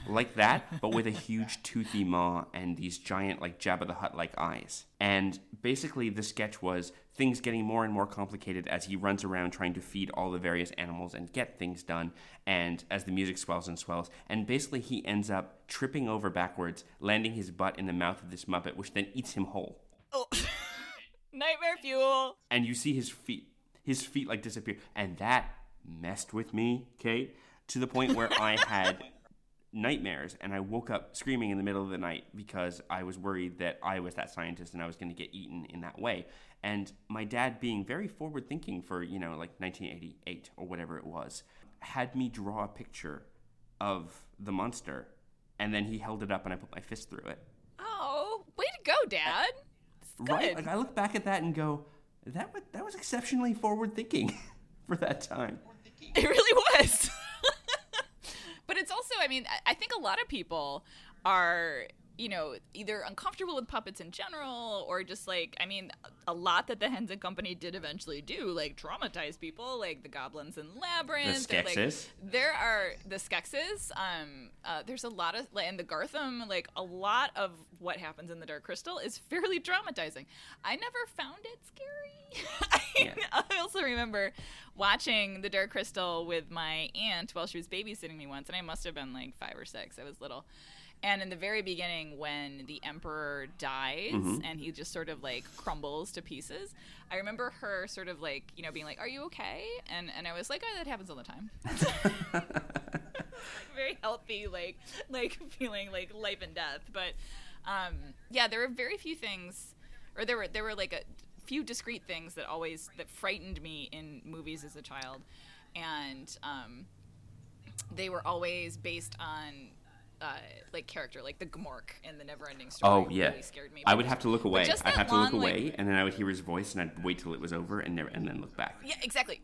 Like that, but with a huge toothy maw and these giant like Jabba the Hutt like eyes. And basically the sketch was things getting more and more complicated as he runs around trying to feed all the various animals and get things done and as the music swells and swells and basically he ends up tripping over backwards, landing his butt in the mouth of this muppet which then eats him whole Oh. <laughs> Nightmare fuel. and you see his feet his feet like disappear and that messed with me kate to the point where i had <laughs> nightmares and i woke up screaming in the middle of the night because i was worried that i was that scientist and i was going to get eaten in that way and my dad being very forward thinking for you know like 1988 or whatever it was had me draw a picture of the monster and then he held it up and i put my fist through it Oh, way to go, Dad. Right? Like I look back at that and go, that was, that was exceptionally forward thinking <laughs> for that time. It really was. <laughs> I mean, I think a lot of people are, you know, either uncomfortable with puppets in general or just like, I mean, a lot that the Henson Company did eventually do, like traumatize people, like the goblins in Labyrinth. The and, like, Skeksis. there are the Skeksis. Um, uh, there's a lot of, and the Garthim, like, a lot of what happens in the Dark Crystal is fairly traumatizing. I never found it scary. <laughs> I, Yeah. I <laughs> also remember watching The Dark Crystal with my aunt while she was babysitting me once, and I must have been like five or six. I was little. And in the very beginning, when the Emperor dies and he just sort of like crumbles to pieces, I remember her sort of like, you know, being like, Are you okay? And, and I was like, Oh, that happens all the time. <laughs> very healthy, like like feeling like life and death. But um, yeah, there were very few things, or there were there were like a few discrete things that always that frightened me in movies as a child, and um, they were always based on. Uh, like character, like the Gmork in the Neverending Story. Oh yeah, really scared me. I would have to look away. I'd that have to look long, like- away, and then I would hear his voice, and I'd wait till it was over, and never, and then look back. Yeah, exactly.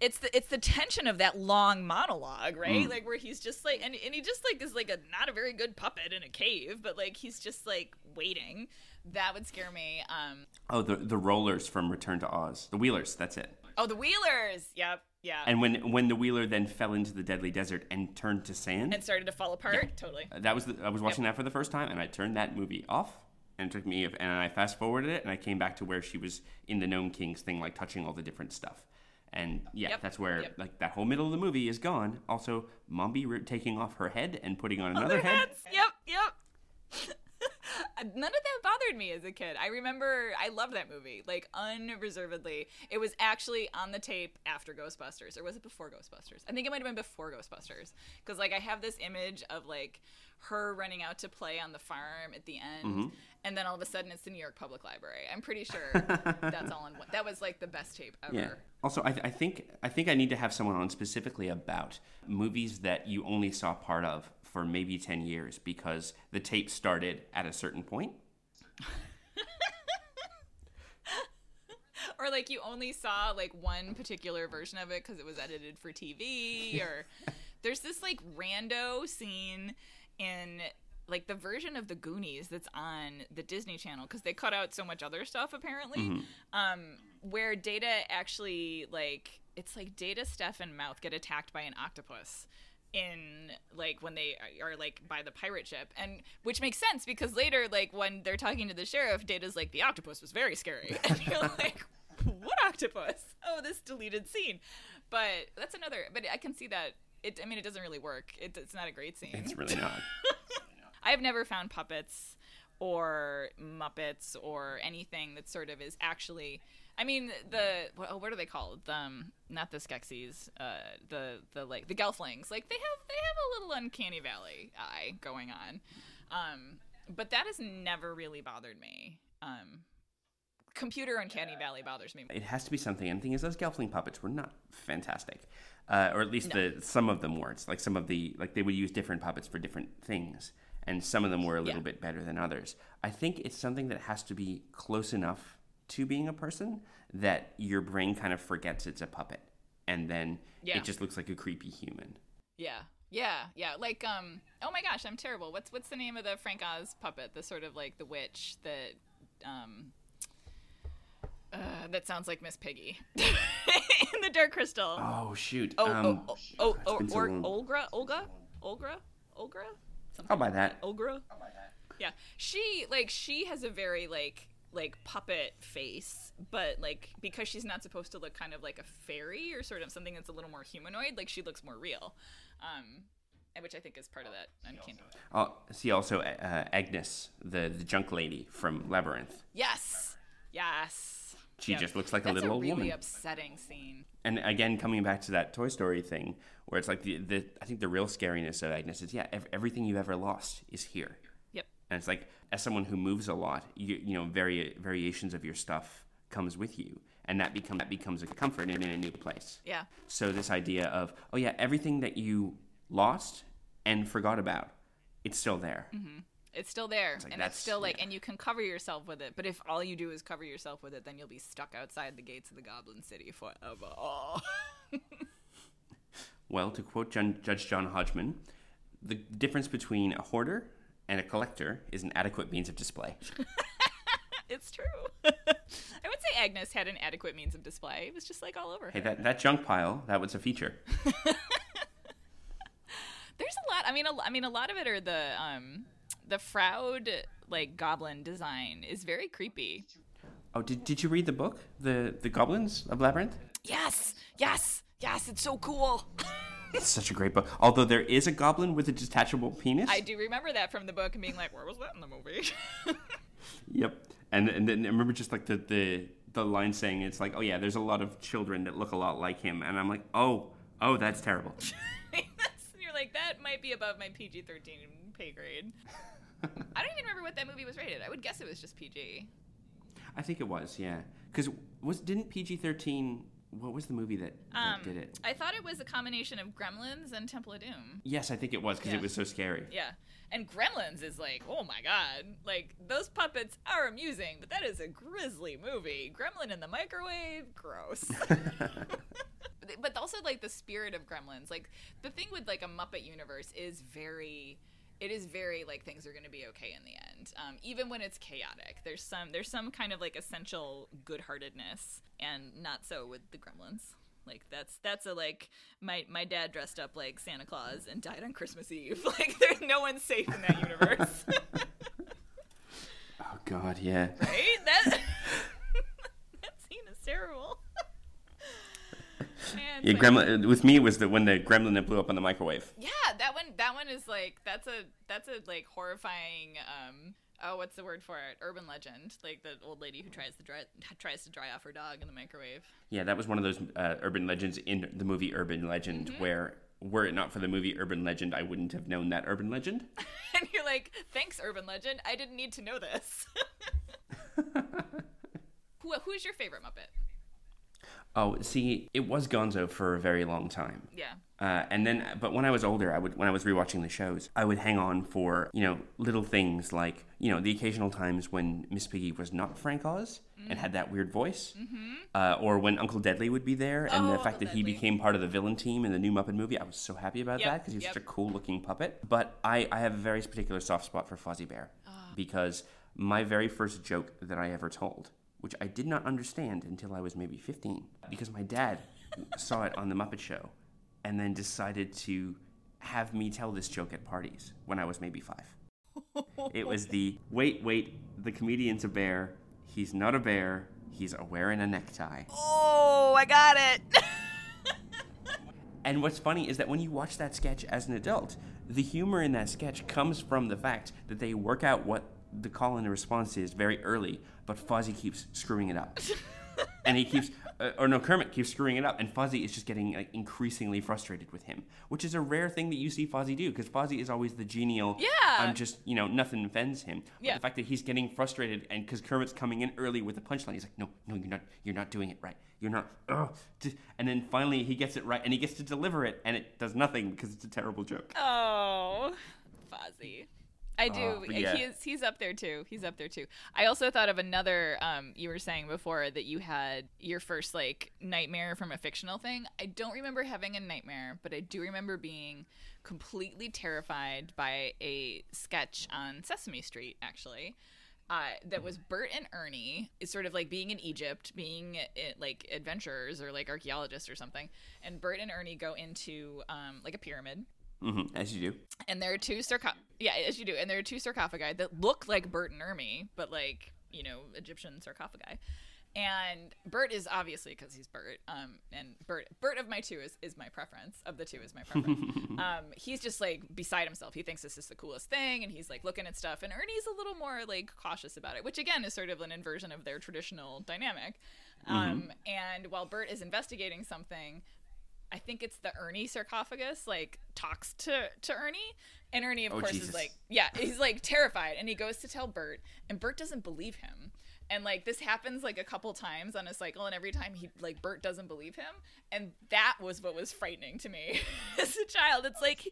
It's the it's the tension of that long monologue, Mm. right? Like where he's just like and, and he just like is like a not a very good puppet in a cave, but like he's just like waiting. That would scare me. Um Oh, the the rollers from Return to Oz, the Wheelers. That's it. oh the Wheelers. Yep. Yeah. And when when the Wheeler then fell into the deadly desert and turned to sand, and started to fall apart. Totally. Uh, that was the, I was watching that for the first time, and I turned that movie off, and it took me and I fast forwarded it, and I came back to where she was in the Nome Kings thing, like touching all the different stuff. And yeah, Yep, that's where yep. like that whole middle of the movie is gone. Also, Mombi taking off her head and putting on another Other head. heads. Yep. Yep. <laughs> None of that bothered me as a kid. I remember I loved that movie, like unreservedly. It was actually on the tape after Ghostbusters, or was it before Ghostbusters? I think it might have been before Ghostbusters, because like I have this image of like her running out to play on the farm at the end, Mm-hmm. and then all of a sudden it's the New York Public Library. I'm pretty sure <laughs> that's all in one. That was like the best tape ever. Yeah. Also, I, I think I think I need to have someone on specifically about movies that you only saw part of for maybe ten years because the tape started at a certain point. or like you only saw like one particular version of it because it was edited for TV or there's this like rando scene in like the version of the Goonies that's on the Disney Channel because they cut out so much other stuff apparently um where Data actually like it's like Data Stef and Mouth get attacked by an octopus in like when they are like by the pirate ship and which makes sense because later like when they're talking to the sheriff data's like the octopus was very scary <laughs> and you're like what octopus? <laughs> Oh, this deleted scene. But that's another. But I can see that. It. I mean, it doesn't really work. It, it's not a great scene. It's really not. <laughs> I've never found puppets or Muppets or anything that sort of is actually. I mean, the what, what are they called? The, um, not the Skeksis. Uh, the the like the Gelflings. Like they have they have a little uncanny valley eye going on. Um, but that has never really bothered me. Um, computer uncanny valley bothers me. It has to be something. And the thing is, those Gelfling puppets were not fantastic, uh, or at least No. the some of them were. It's like some of the like they would use different puppets for different things, and some of them were a little Yeah. bit better than others. I think it's something that has to be close enough to being a person that your brain kind of forgets it's a puppet, and then Yeah. it just looks like a creepy human. Yeah. Yeah, yeah. Like, um, oh my gosh, I'm terrible. What's what's the name of the Frank Oz puppet? The sort of like the witch that, um, uh, that sounds like Miss Piggy <laughs> in the Dark Crystal. Oh shoot! oh, um, oh, oh, oh, been so or, long. Olga, Olga, Olga, Olga, I'll buy that. Olga. I'll buy that. Yeah, she like she has a very like like puppet face, but like because she's not supposed to look kind of like a fairy or sort of something that's a little more humanoid, like she looks more real, um, and which I think is part of that uncanny. Oh, see also uh, Agnes, the the junk lady from Labyrinth. Yes, yes. She Yep. just looks like a That's little a old really woman. upsetting scene. And again, coming back to that Toy Story thing, where it's like the, the I think the real scariness of Agnes is yeah, ev- everything you've ever lost is here, Yep. And it's like as someone who moves a lot, you you know, vari- variations of your stuff comes with you, and that become that becomes a comfort in, in a new place. Yeah. So this idea of oh yeah, everything that you lost and forgot about, it's still there. Mm-hmm. It's still there, like and it's still like, yeah. and you can cover yourself with it. But if all you do is cover yourself with it, then you'll be stuck outside the gates of the Goblin City forever. Oh. <laughs> Well, to quote Judge John Hodgman, the difference between a hoarder and a collector is an adequate means of display. <laughs> it's true. <laughs> I would say Agnes had an adequate means of display. It was just like all over Hey, her. that, that junk pile, that was a feature. <laughs> There's a lot. I mean, a, I mean, a lot of it are the um, the Froud like goblin design is very creepy. Oh, did, did you read the book, the the Goblins of Labyrinth? Yes, yes, yes. It's so cool. It's such a great book. Although there is a goblin with a detachable penis. I do remember that from the book and being like, where was that in the movie? <laughs> Yep. And and then I remember just like the, the the line saying it's like, oh yeah, there's a lot of children that look a lot like him, and I'm like, oh oh, that's terrible. <laughs> You're like, that might be above my PG 13 pay grade. <laughs> I don't even remember what that movie was rated. I would guess it was just PG. I think it was, yeah. Because was didn't PG-13? What was the movie that, that Um, did it? I thought it was a combination of Gremlins and Temple of Doom. Yes, I think it was because Yeah. it was so scary. Yeah. And Gremlins is like, oh my god. Like, those puppets are amusing, but that is a grisly movie. Gremlin in the microwave? Gross. But- <laughs> but also, like, the spirit of Gremlins. Like, the thing with, like, a Muppet universe is very. It is very like things are going to be okay in the end, um, even when it's chaotic. There's some there's some kind of like essential good-heartedness, and not so with the Gremlins. Like that's that's a like my my dad dressed up like Santa Claus and died on Christmas Eve. <laughs> Like there's no one safe in that universe, <laughs> Oh God, yeah. right? That <laughs> that scene is terrible. And Yeah, Gremlin. With me, it was the when the gremlin that blew up in the microwave. Yeah, that one that one is like that's a that's a like horrifying um oh what's the word for it urban legend like the old lady who tries to dry tries to dry off her dog in the microwave. Yeah, that was one of those uh, urban legends in the movie Urban Legend, Mm-hmm. where were it not for the movie Urban Legend, I wouldn't have known that urban legend. <laughs> and you're like, thanks, urban legend. I didn't need to know this. <laughs> Who, who's your favorite Muppet? Oh, see, it was Gonzo for a very long time. Yeah. Uh, and then, but when I was older, I would when I was rewatching the shows, I would hang on for you know little things like you know the occasional times when Miss Piggy was not Frank Oz and had that weird voice, uh, or when Uncle Deadly would be there, and the Oh, fact Uncle that he became part of the villain team in the new Muppet movie, I was so happy about Yep, that because he was yep. such a cool looking puppet. But I I have a very particular soft spot for Fozzie Bear Ah. because my very first joke that I ever told, which I did not understand until I was maybe 15, because my dad saw it on the Muppet Show and then decided to have me tell this joke at parties when I was maybe five. <laughs> It was the wait, wait, the comedian's a bear. He's not a bear. he's wearing a necktie. Oh, I got it. And what's funny is that when you watch that sketch as an adult, the humor in that sketch comes from the fact that they work out what the call and response is very early, but Fozzie keeps screwing it up. <laughs> and he keeps, Uh, or no, Kermit keeps screwing it up, and Fozzie is just getting like, increasingly frustrated with him, which is a rare thing that you see Fozzie do, because Fozzie is always the genial, Yeah. I'm just, you know, nothing offends him. But Yeah. the fact that he's getting frustrated, and because Kermit's coming in early with the punchline, he's like, no, no, you're not, you're not doing it right. You're not, ugh. And then finally he gets it right, and he gets to deliver it, and it does nothing because it's a terrible joke. Oh, Fozzie. I do. Oh, but yeah. He's he's up there too. He's up there too. I also thought of another. Um, you were saying before that you had your first like nightmare from a fictional thing. I don't remember having a nightmare, but I do remember being completely terrified by a sketch on Sesame Street. Actually, uh, that was Bert and Ernie is sort of like being in Egypt, being eh, like adventurers or like archaeologists or something. And Bert and Ernie go into um, like a pyramid, hmm as you do. and there are two sarcop yeah as you do. And there are two sarcophagi that look like bert and ernie but like you know egyptian sarcophagi. And bert is obviously because he's bert um and bert bert of my two is, is my preference. Of the two is my preference. <laughs> Um he's just like beside himself. He thinks this is the coolest thing and he's like looking at stuff. And ernie's a little more like cautious about it which again is sort of an inversion of their traditional dynamic. Um and while bert is investigating something I think it's the Ernie sarcophagus, like talks to to Ernie, and Ernie of Oh, course Jesus. is like, yeah, he's like terrified, and he goes to tell Bert, and Bert doesn't believe him, and like this happens like a couple times on a cycle, and every time he like Bert doesn't believe him, and that was what was frightening to me <laughs> as a child. It's like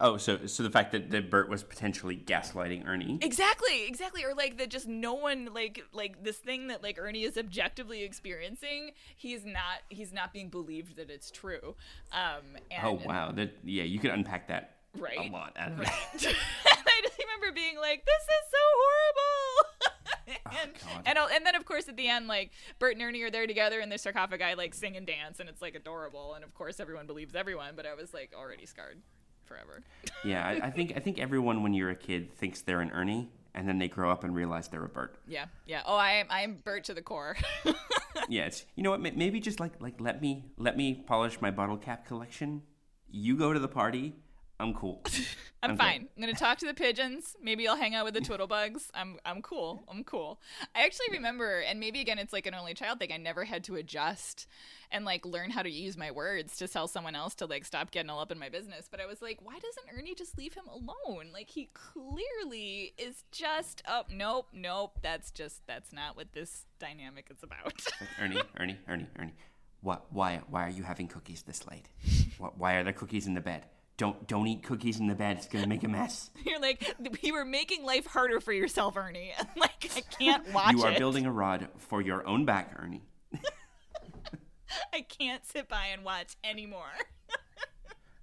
Oh, so so the fact that, that Bert was potentially gaslighting Ernie. Exactly, exactly. Or like that just no one like like this thing that like Ernie is objectively experiencing, he's not he's not being believed that it's true. Um and Oh wow, that yeah, you could unpack that Right. a lot out of it. and I just remember being like, "This is so horrible," <laughs> <laughs> Oh, and God. and, and then of course at the end, like Bert and Ernie are there together and the sarcophagi, like sing and dance, and it's like adorable, and of course everyone believes everyone, but I was like already scarred forever. <laughs> Yeah, I, I think I think everyone when you're a kid thinks they're an Ernie, and then they grow up and realize they're a Bert. yeah, yeah. Oh, I am I am Bert to the core. <laughs> Yeah, it's you know what? may- Maybe just like like let me let me polish my bottle cap collection. You go to the party. I'm cool. <laughs> I'm Okay. fine. I'm gonna talk to the pigeons. Maybe I'll hang out with the twiddlebugs. I'm I'm cool. I'm cool. I actually remember, and maybe again, it's like an only child thing. I never had to adjust and like learn how to use my words to tell someone else to like stop getting all up in my business. But I was like, why doesn't Ernie just leave him alone? Like he clearly is just oh nope nope. That's just that's not what this dynamic is about. <laughs> Ernie, Ernie, Ernie, Ernie. What? Why? Why are you having cookies this late? What, why are there cookies in the bed? Don't don't eat cookies in the bed. It's gonna make a mess. <laughs> You're like you were making life harder for yourself, Ernie. <laughs> like I can't watch You are it. building a rod for your own back, Ernie. <laughs> I can't sit by and watch anymore.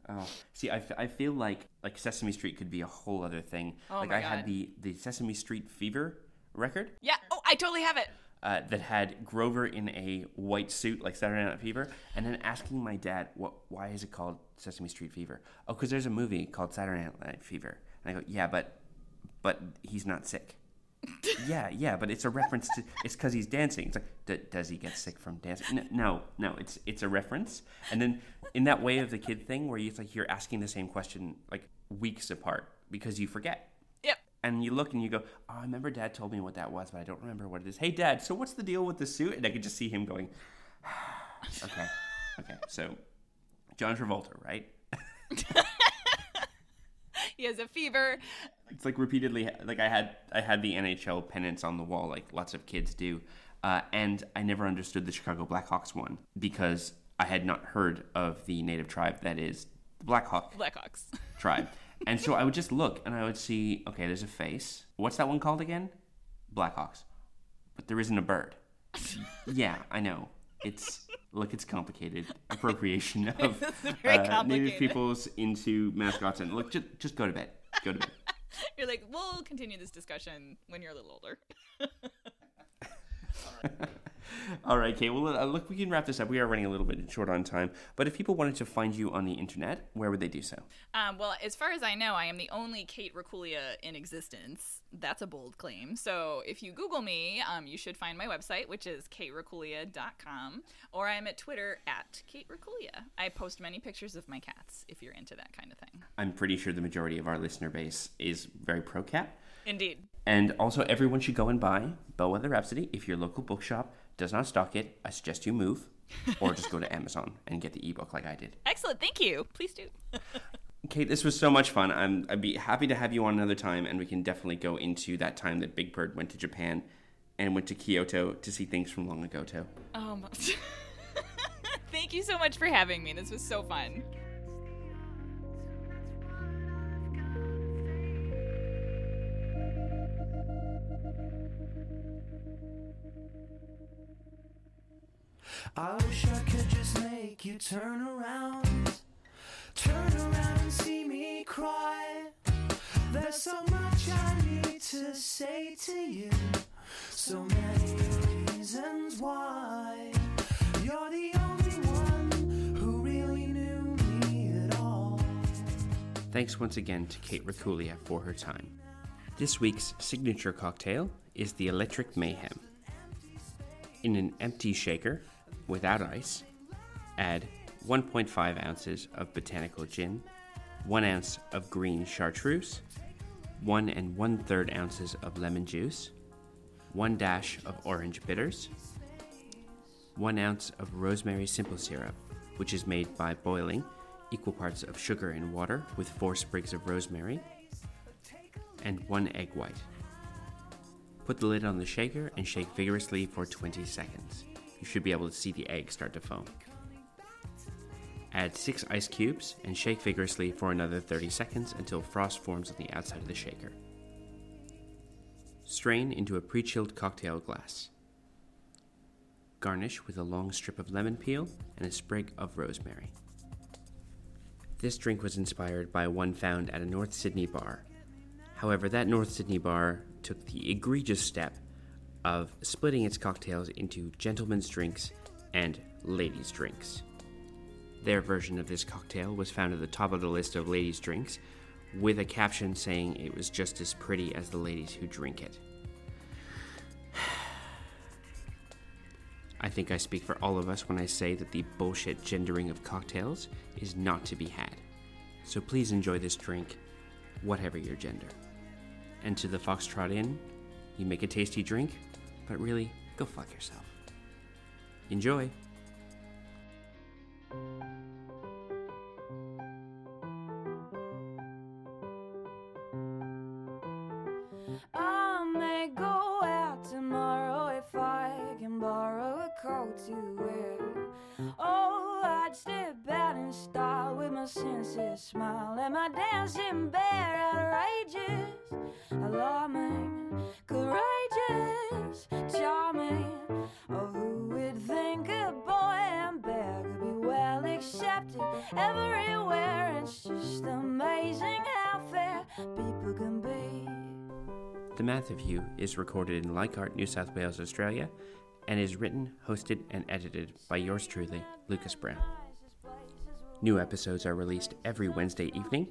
Oh, see, I, f- I feel like like Sesame Street could be a whole other thing. Oh like my I had the the Sesame Street Fever record yeah. Oh, I totally have it. Uh, that had Grover in a white suit like Saturday Night Fever, and then asking my dad, "What? Why is it called Sesame Street Fever?" Oh, because there's a movie called Saturday Night Fever. And I go, "Yeah, but but he's not sick." <laughs> yeah, yeah, but it's a reference to it's because he's dancing. It's like, D- does he get sick from dancing? N- No, no, it's it's a reference. And then in that way of the kid thing, where it's like you're asking the same question like weeks apart because you forget. And you look and you go, oh, I remember Dad told me what that was, but I don't remember what it is. Hey, Dad, so what's the deal with the suit? And I could just see him going, <sighs> okay, okay. So John Travolta, right? <laughs> He has a fever. it's like repeatedly like i had i had the nhl pennants on the wall like lots of kids do uh, and i never understood the chicago blackhawks one because i had not heard of the native tribe that is the blackhawk Blackhawks. tribe and so i would just look and i would see okay there's a face. What's that one called again? Blackhawks. But there isn't a bird. Yeah i know. It's look it's complicated. Appropriation <laughs> of very uh, native peoples into mascots and look just, just go to bed. Go to bed. <laughs> You're like, we'll continue this discussion when you're a little older. <laughs> All right, Kate. Well, uh, look, we can wrap this up. We are running a little bit short on time. But if people wanted to find you on the internet, where would they do so? Um, well, as far as I know, I am the only Kate Racculia in existence. That's a bold claim. So if you Google me, um, you should find my website, which is kateracculia.com, or I'm at Twitter at Kate Racculia. I post many pictures of my cats if you're into that kind of thing. I'm pretty sure the majority of our listener base is very pro cat. Indeed. And also, everyone should go and buy Bellweather Rhapsody. If your local bookshop does not stock it, I suggest you move or just go to Amazon and get the ebook like I did. <laughs> Excellent. Thank you. Please do. <laughs> Kate, this was so much fun. I'm, I'd be happy to have you on another time, and we can definitely go into that time that Big Bird went to Japan and went to Kyoto to see things from long ago, too. Um, <laughs> thank you so much for having me. This was so fun. Turn around. Turn around and see me cry. There's so much I need to say to you. So many reasons why. You're the only one who really knew me at all. Thanks once again to Kate Racculia for her time. This week's signature cocktail is the Electric Mayhem. In an empty shaker, without ice, add 1.5 ounces of botanical gin, 1 ounce of green chartreuse, 1 and 1 third ounces of lemon juice, 1 dash of orange bitters, 1 ounce of rosemary simple syrup, which is made by boiling equal parts of sugar and water with 4 sprigs of rosemary, and 1 egg white. Put the lid on the shaker and shake vigorously for 20 seconds. You should be able to see the egg start to foam. Add 6 ice cubes and shake vigorously for another 30 seconds until frost forms on the outside of the shaker. Strain into a pre chilled cocktail glass. Garnish with a long strip of lemon peel and a sprig of rosemary. This drink was inspired by one found at a North Sydney bar. However, that North Sydney bar took the egregious step of splitting its cocktails into gentlemen's drinks and ladies' drinks. Their version of this cocktail was found at the top of the list of ladies' drinks, with a caption saying it was just as pretty as the ladies who drink it. <sighs> I think I speak for all of us when I say that the bullshit gendering of cocktails is not to be had. So please enjoy this drink, whatever your gender. And to the Foxtrot Inn, you make a tasty drink, but really, go fuck yourself. Enjoy! Is recorded in Leichhardt, New South Wales, Australia, and is written, hosted, and edited by yours truly, Lucas Brown. New episodes are released every Wednesday evening,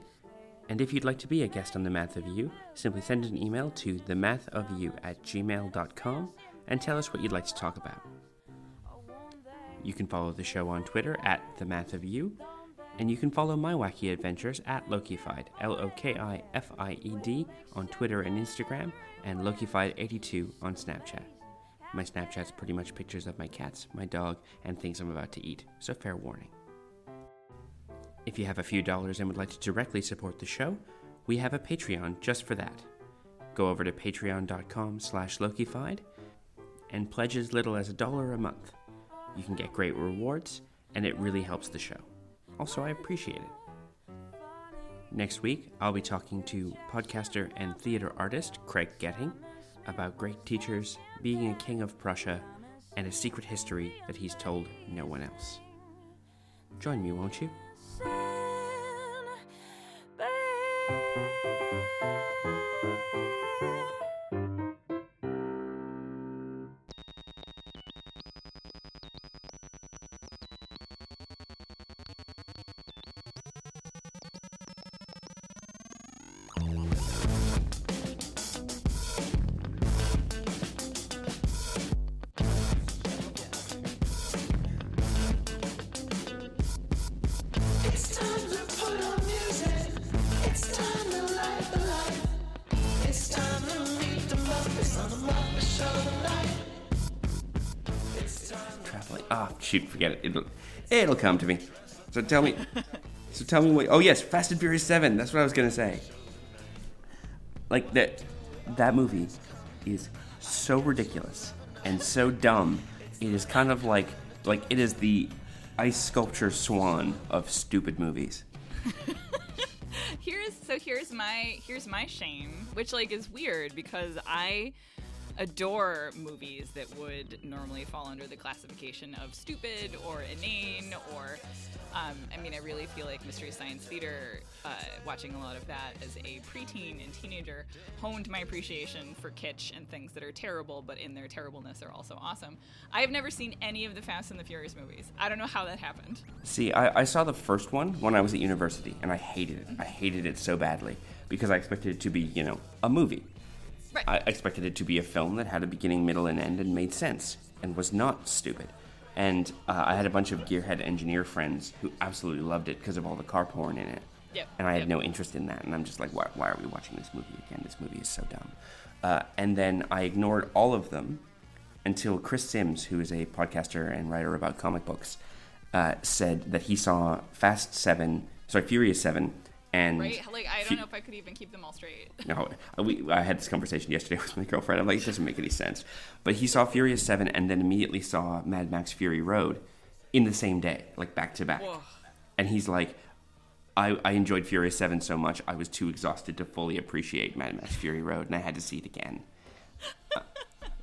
and if you'd like to be a guest on The Math of You, simply send an email to themathofyou at gmail.com and tell us what you'd like to talk about. You can follow the show on Twitter at The Math of You, and you can follow my wacky adventures at Lokified, L O K I F I E D, on Twitter and Instagram, and Lokified82 on Snapchat. My Snapchat's pretty much pictures of my cats, my dog, and things I'm about to eat, so fair warning. If you have a few dollars and would like to directly support the show, we have a Patreon just for that. Go over to patreon.com slash Lokified and pledge as little as a dollar a month. You can get great rewards, and it really helps the show. Also, I appreciate it. Next week, I'll be talking to podcaster and theater artist Craig Getting about great teachers, being a king of Prussia, and a secret history that he's told no one else. Join me, won't you? Shoot, forget it. It'll, it'll come to me. So tell me. <laughs> so tell me what. Oh yes, Fast and Furious Seven. That's what I was gonna say. Like that. That movie is so ridiculous and so dumb. It is kind of like like it is the ice sculpture swan of stupid movies. <laughs> here's so here's my here's my shame, which like is weird because I adore movies that would normally fall under the classification of stupid or inane or um, I mean I really feel like Mystery Science Theater uh, watching a lot of that as a preteen and teenager honed my appreciation for kitsch and things that are terrible but in their terribleness are also awesome. I have never seen any of the Fast and the Furious movies. I don't know how that happened. See, I, I saw the first one when I was at university and I hated it. I hated it so badly because I expected it to be, you know, a movie. Right. I expected it to be a film that had a beginning, middle, and end and made sense and was not stupid. And uh, I had a bunch of gearhead engineer friends who absolutely loved it because of all the car porn in it. Yep, And I had yep. no interest in that. And I'm just like, why, why are we watching this movie again? This movie is so dumb. Uh, and then I ignored all of them until Chris Sims, who is a podcaster and writer about comic books, uh, said that he saw Fast Seven, sorry, Furious Seven, and Right? Like I don't know if I could even keep them all straight. no, we, I had this conversation yesterday <laughs> with my girlfriend. I'm like, it doesn't make any sense. But he saw Furious 7 and then immediately saw Mad Max Fury Road in the same day, like back to back. Whoa. And he's like, I, I enjoyed Furious 7 so much, I was too exhausted to fully appreciate Mad Max Fury Road, and I had to see it again. Uh,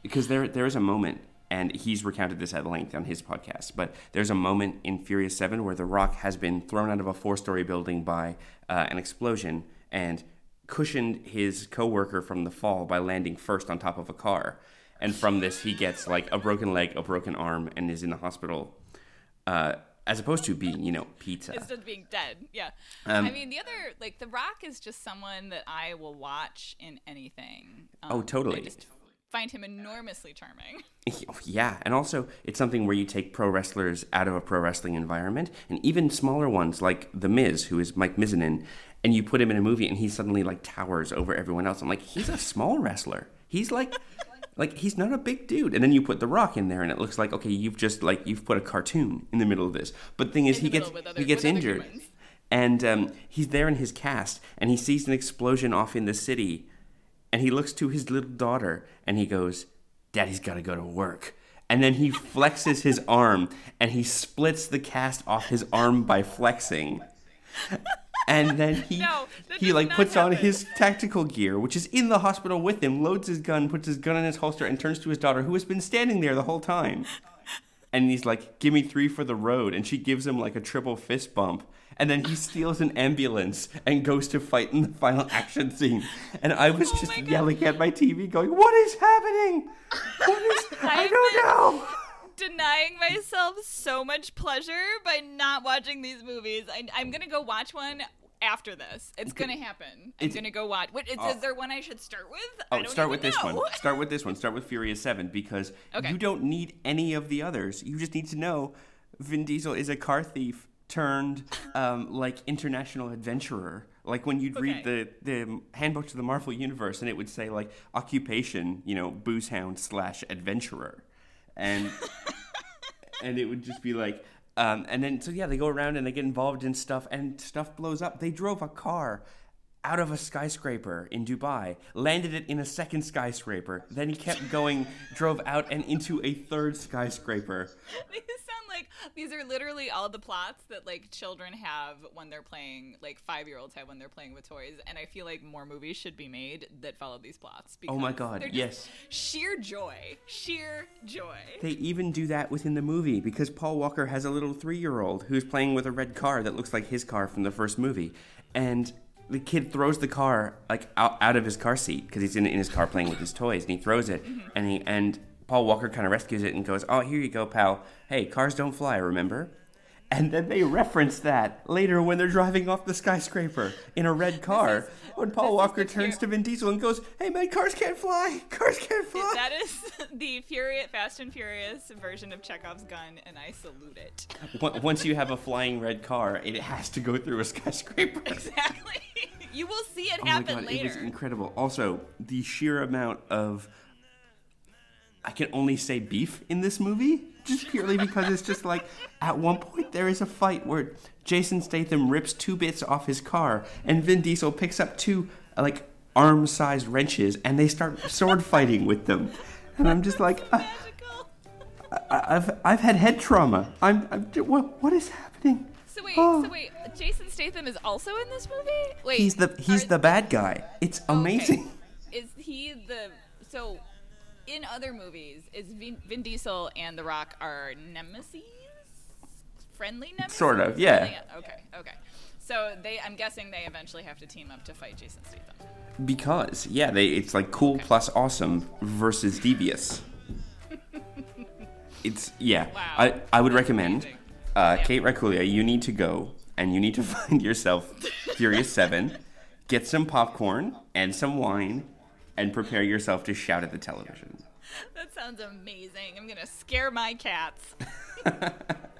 because there there is a moment, and he's recounted this at length on his podcast, but there's a moment in Furious 7 where The Rock has been thrown out of a four story building by uh, an explosion and cushioned his coworker from the fall by landing first on top of a car. And from this, he gets like a broken leg, a broken arm, and is in the hospital. Uh, as opposed to being, you know, pizza. Instead of being dead. Yeah. Um, I mean, the other, like, The Rock is just someone that I will watch in anything. Um, Oh, totally. Find him enormously charming. <laughs> Yeah, and also it's something where you take pro wrestlers out of a pro wrestling environment, and even smaller ones like The Miz, who is Mike Mizanin, and you put him in a movie, and he suddenly like towers over everyone else. I'm like, he's a small wrestler. He's like, <laughs> like he's not a big dude. And then you put The Rock in there, and it looks like okay, you've just like you've put a cartoon in the middle of this. But the thing is, he gets other- he gets with other injured, and um, he's there in his cast, and he sees an explosion off in the city, and he looks to his little daughter and he goes, Daddy's got to go to work. And then he flexes his arm and he splits the cast off his arm by flexing. And then he No, he like puts on his tactical gear, which is in the hospital with him, loads his gun, puts his gun in his holster, and turns to his daughter, who has been standing there the whole time. And he's like, "Give me three for the road," and she gives him like a triple fist bump. And then he steals an ambulance and goes to fight in the final action scene. And I was Oh just yelling at my TV, going, "What is happening? What is? <laughs> I don't know." Denying myself so much pleasure by not watching these movies. I, I'm going to go watch one after this. It's going to happen. I'm It's- going to go watch. What, is, Oh. is there one I should start with? I Oh, start with this know. one. Start with this one. <laughs> Start with Furious 7 because Okay. you don't need any of the others. You just need to know Vin Diesel is a car thief turned um, like international adventurer. Like when you'd read the, the handbook to the Marvel Universe and it would say like occupation, you know, booze hound slash adventurer. And <laughs> and it would just be like um, and then so yeah they go around and they get involved in stuff and stuff blows up they drove a car out of a skyscraper in dubai landed it in a second skyscraper then he kept going drove out and into a third skyscraper <laughs> These sound like these are literally all the plots that like children have when they're playing, like five year olds have when they're playing with toys. And I feel like more movies should be made that follow these plots. Oh my God, yes. sheer joy, sheer joy. they even do that within the movie because paul walker has a little three-year-old who's playing with a red car that looks like his car from the first movie and the kid throws the car like out, out of his car seat because he's in, in his car playing with his toys and he throws it and he and paul walker kind of rescues it and goes oh here you go pal. Hey cars don't fly remember and then they reference that later when they're driving off the skyscraper in a red car is- when paul walker turns to vin diesel and goes hey man cars can't fly cars can't fly That is <laughs> the Furious, Fast and Furious version of Chekhov's gun, and I salute it. Once you have a flying red car, it has to go through a skyscraper. <laughs> Exactly. you will see it Oh my god, later. it was incredible. Also, the sheer amount of I can only say beef in this movie just purely because it's just like at one point there is a fight where Jason Statham rips two bits off his car and Vin Diesel picks up two uh, like arm-sized wrenches and they start sword fighting with them. And I'm just like I, Magical. I- I've I've had head trauma. I'm, I'm what, what is happening? So wait, Oh. so wait, Jason Statham is also in this movie? Wait, He's the he's are- the bad guy. It's amazing. Okay. Is he the so? In other movies, is Vin, Vin Diesel and The Rock are nemesis, friendly nemesis? Sort of, yeah. Okay, okay. So they, I'm guessing they eventually have to team up to fight Jason Statham. Because yeah, they it's like cool plus awesome versus devious. <laughs> it's yeah. Wow. I I would recommend uh, Yeah. Kate Racculia. You need to go and you need to <laughs> find yourself Furious Seven. Get some popcorn and some wine, and prepare yourself to shout at the television. That sounds amazing. I'm gonna scare my cats. <laughs>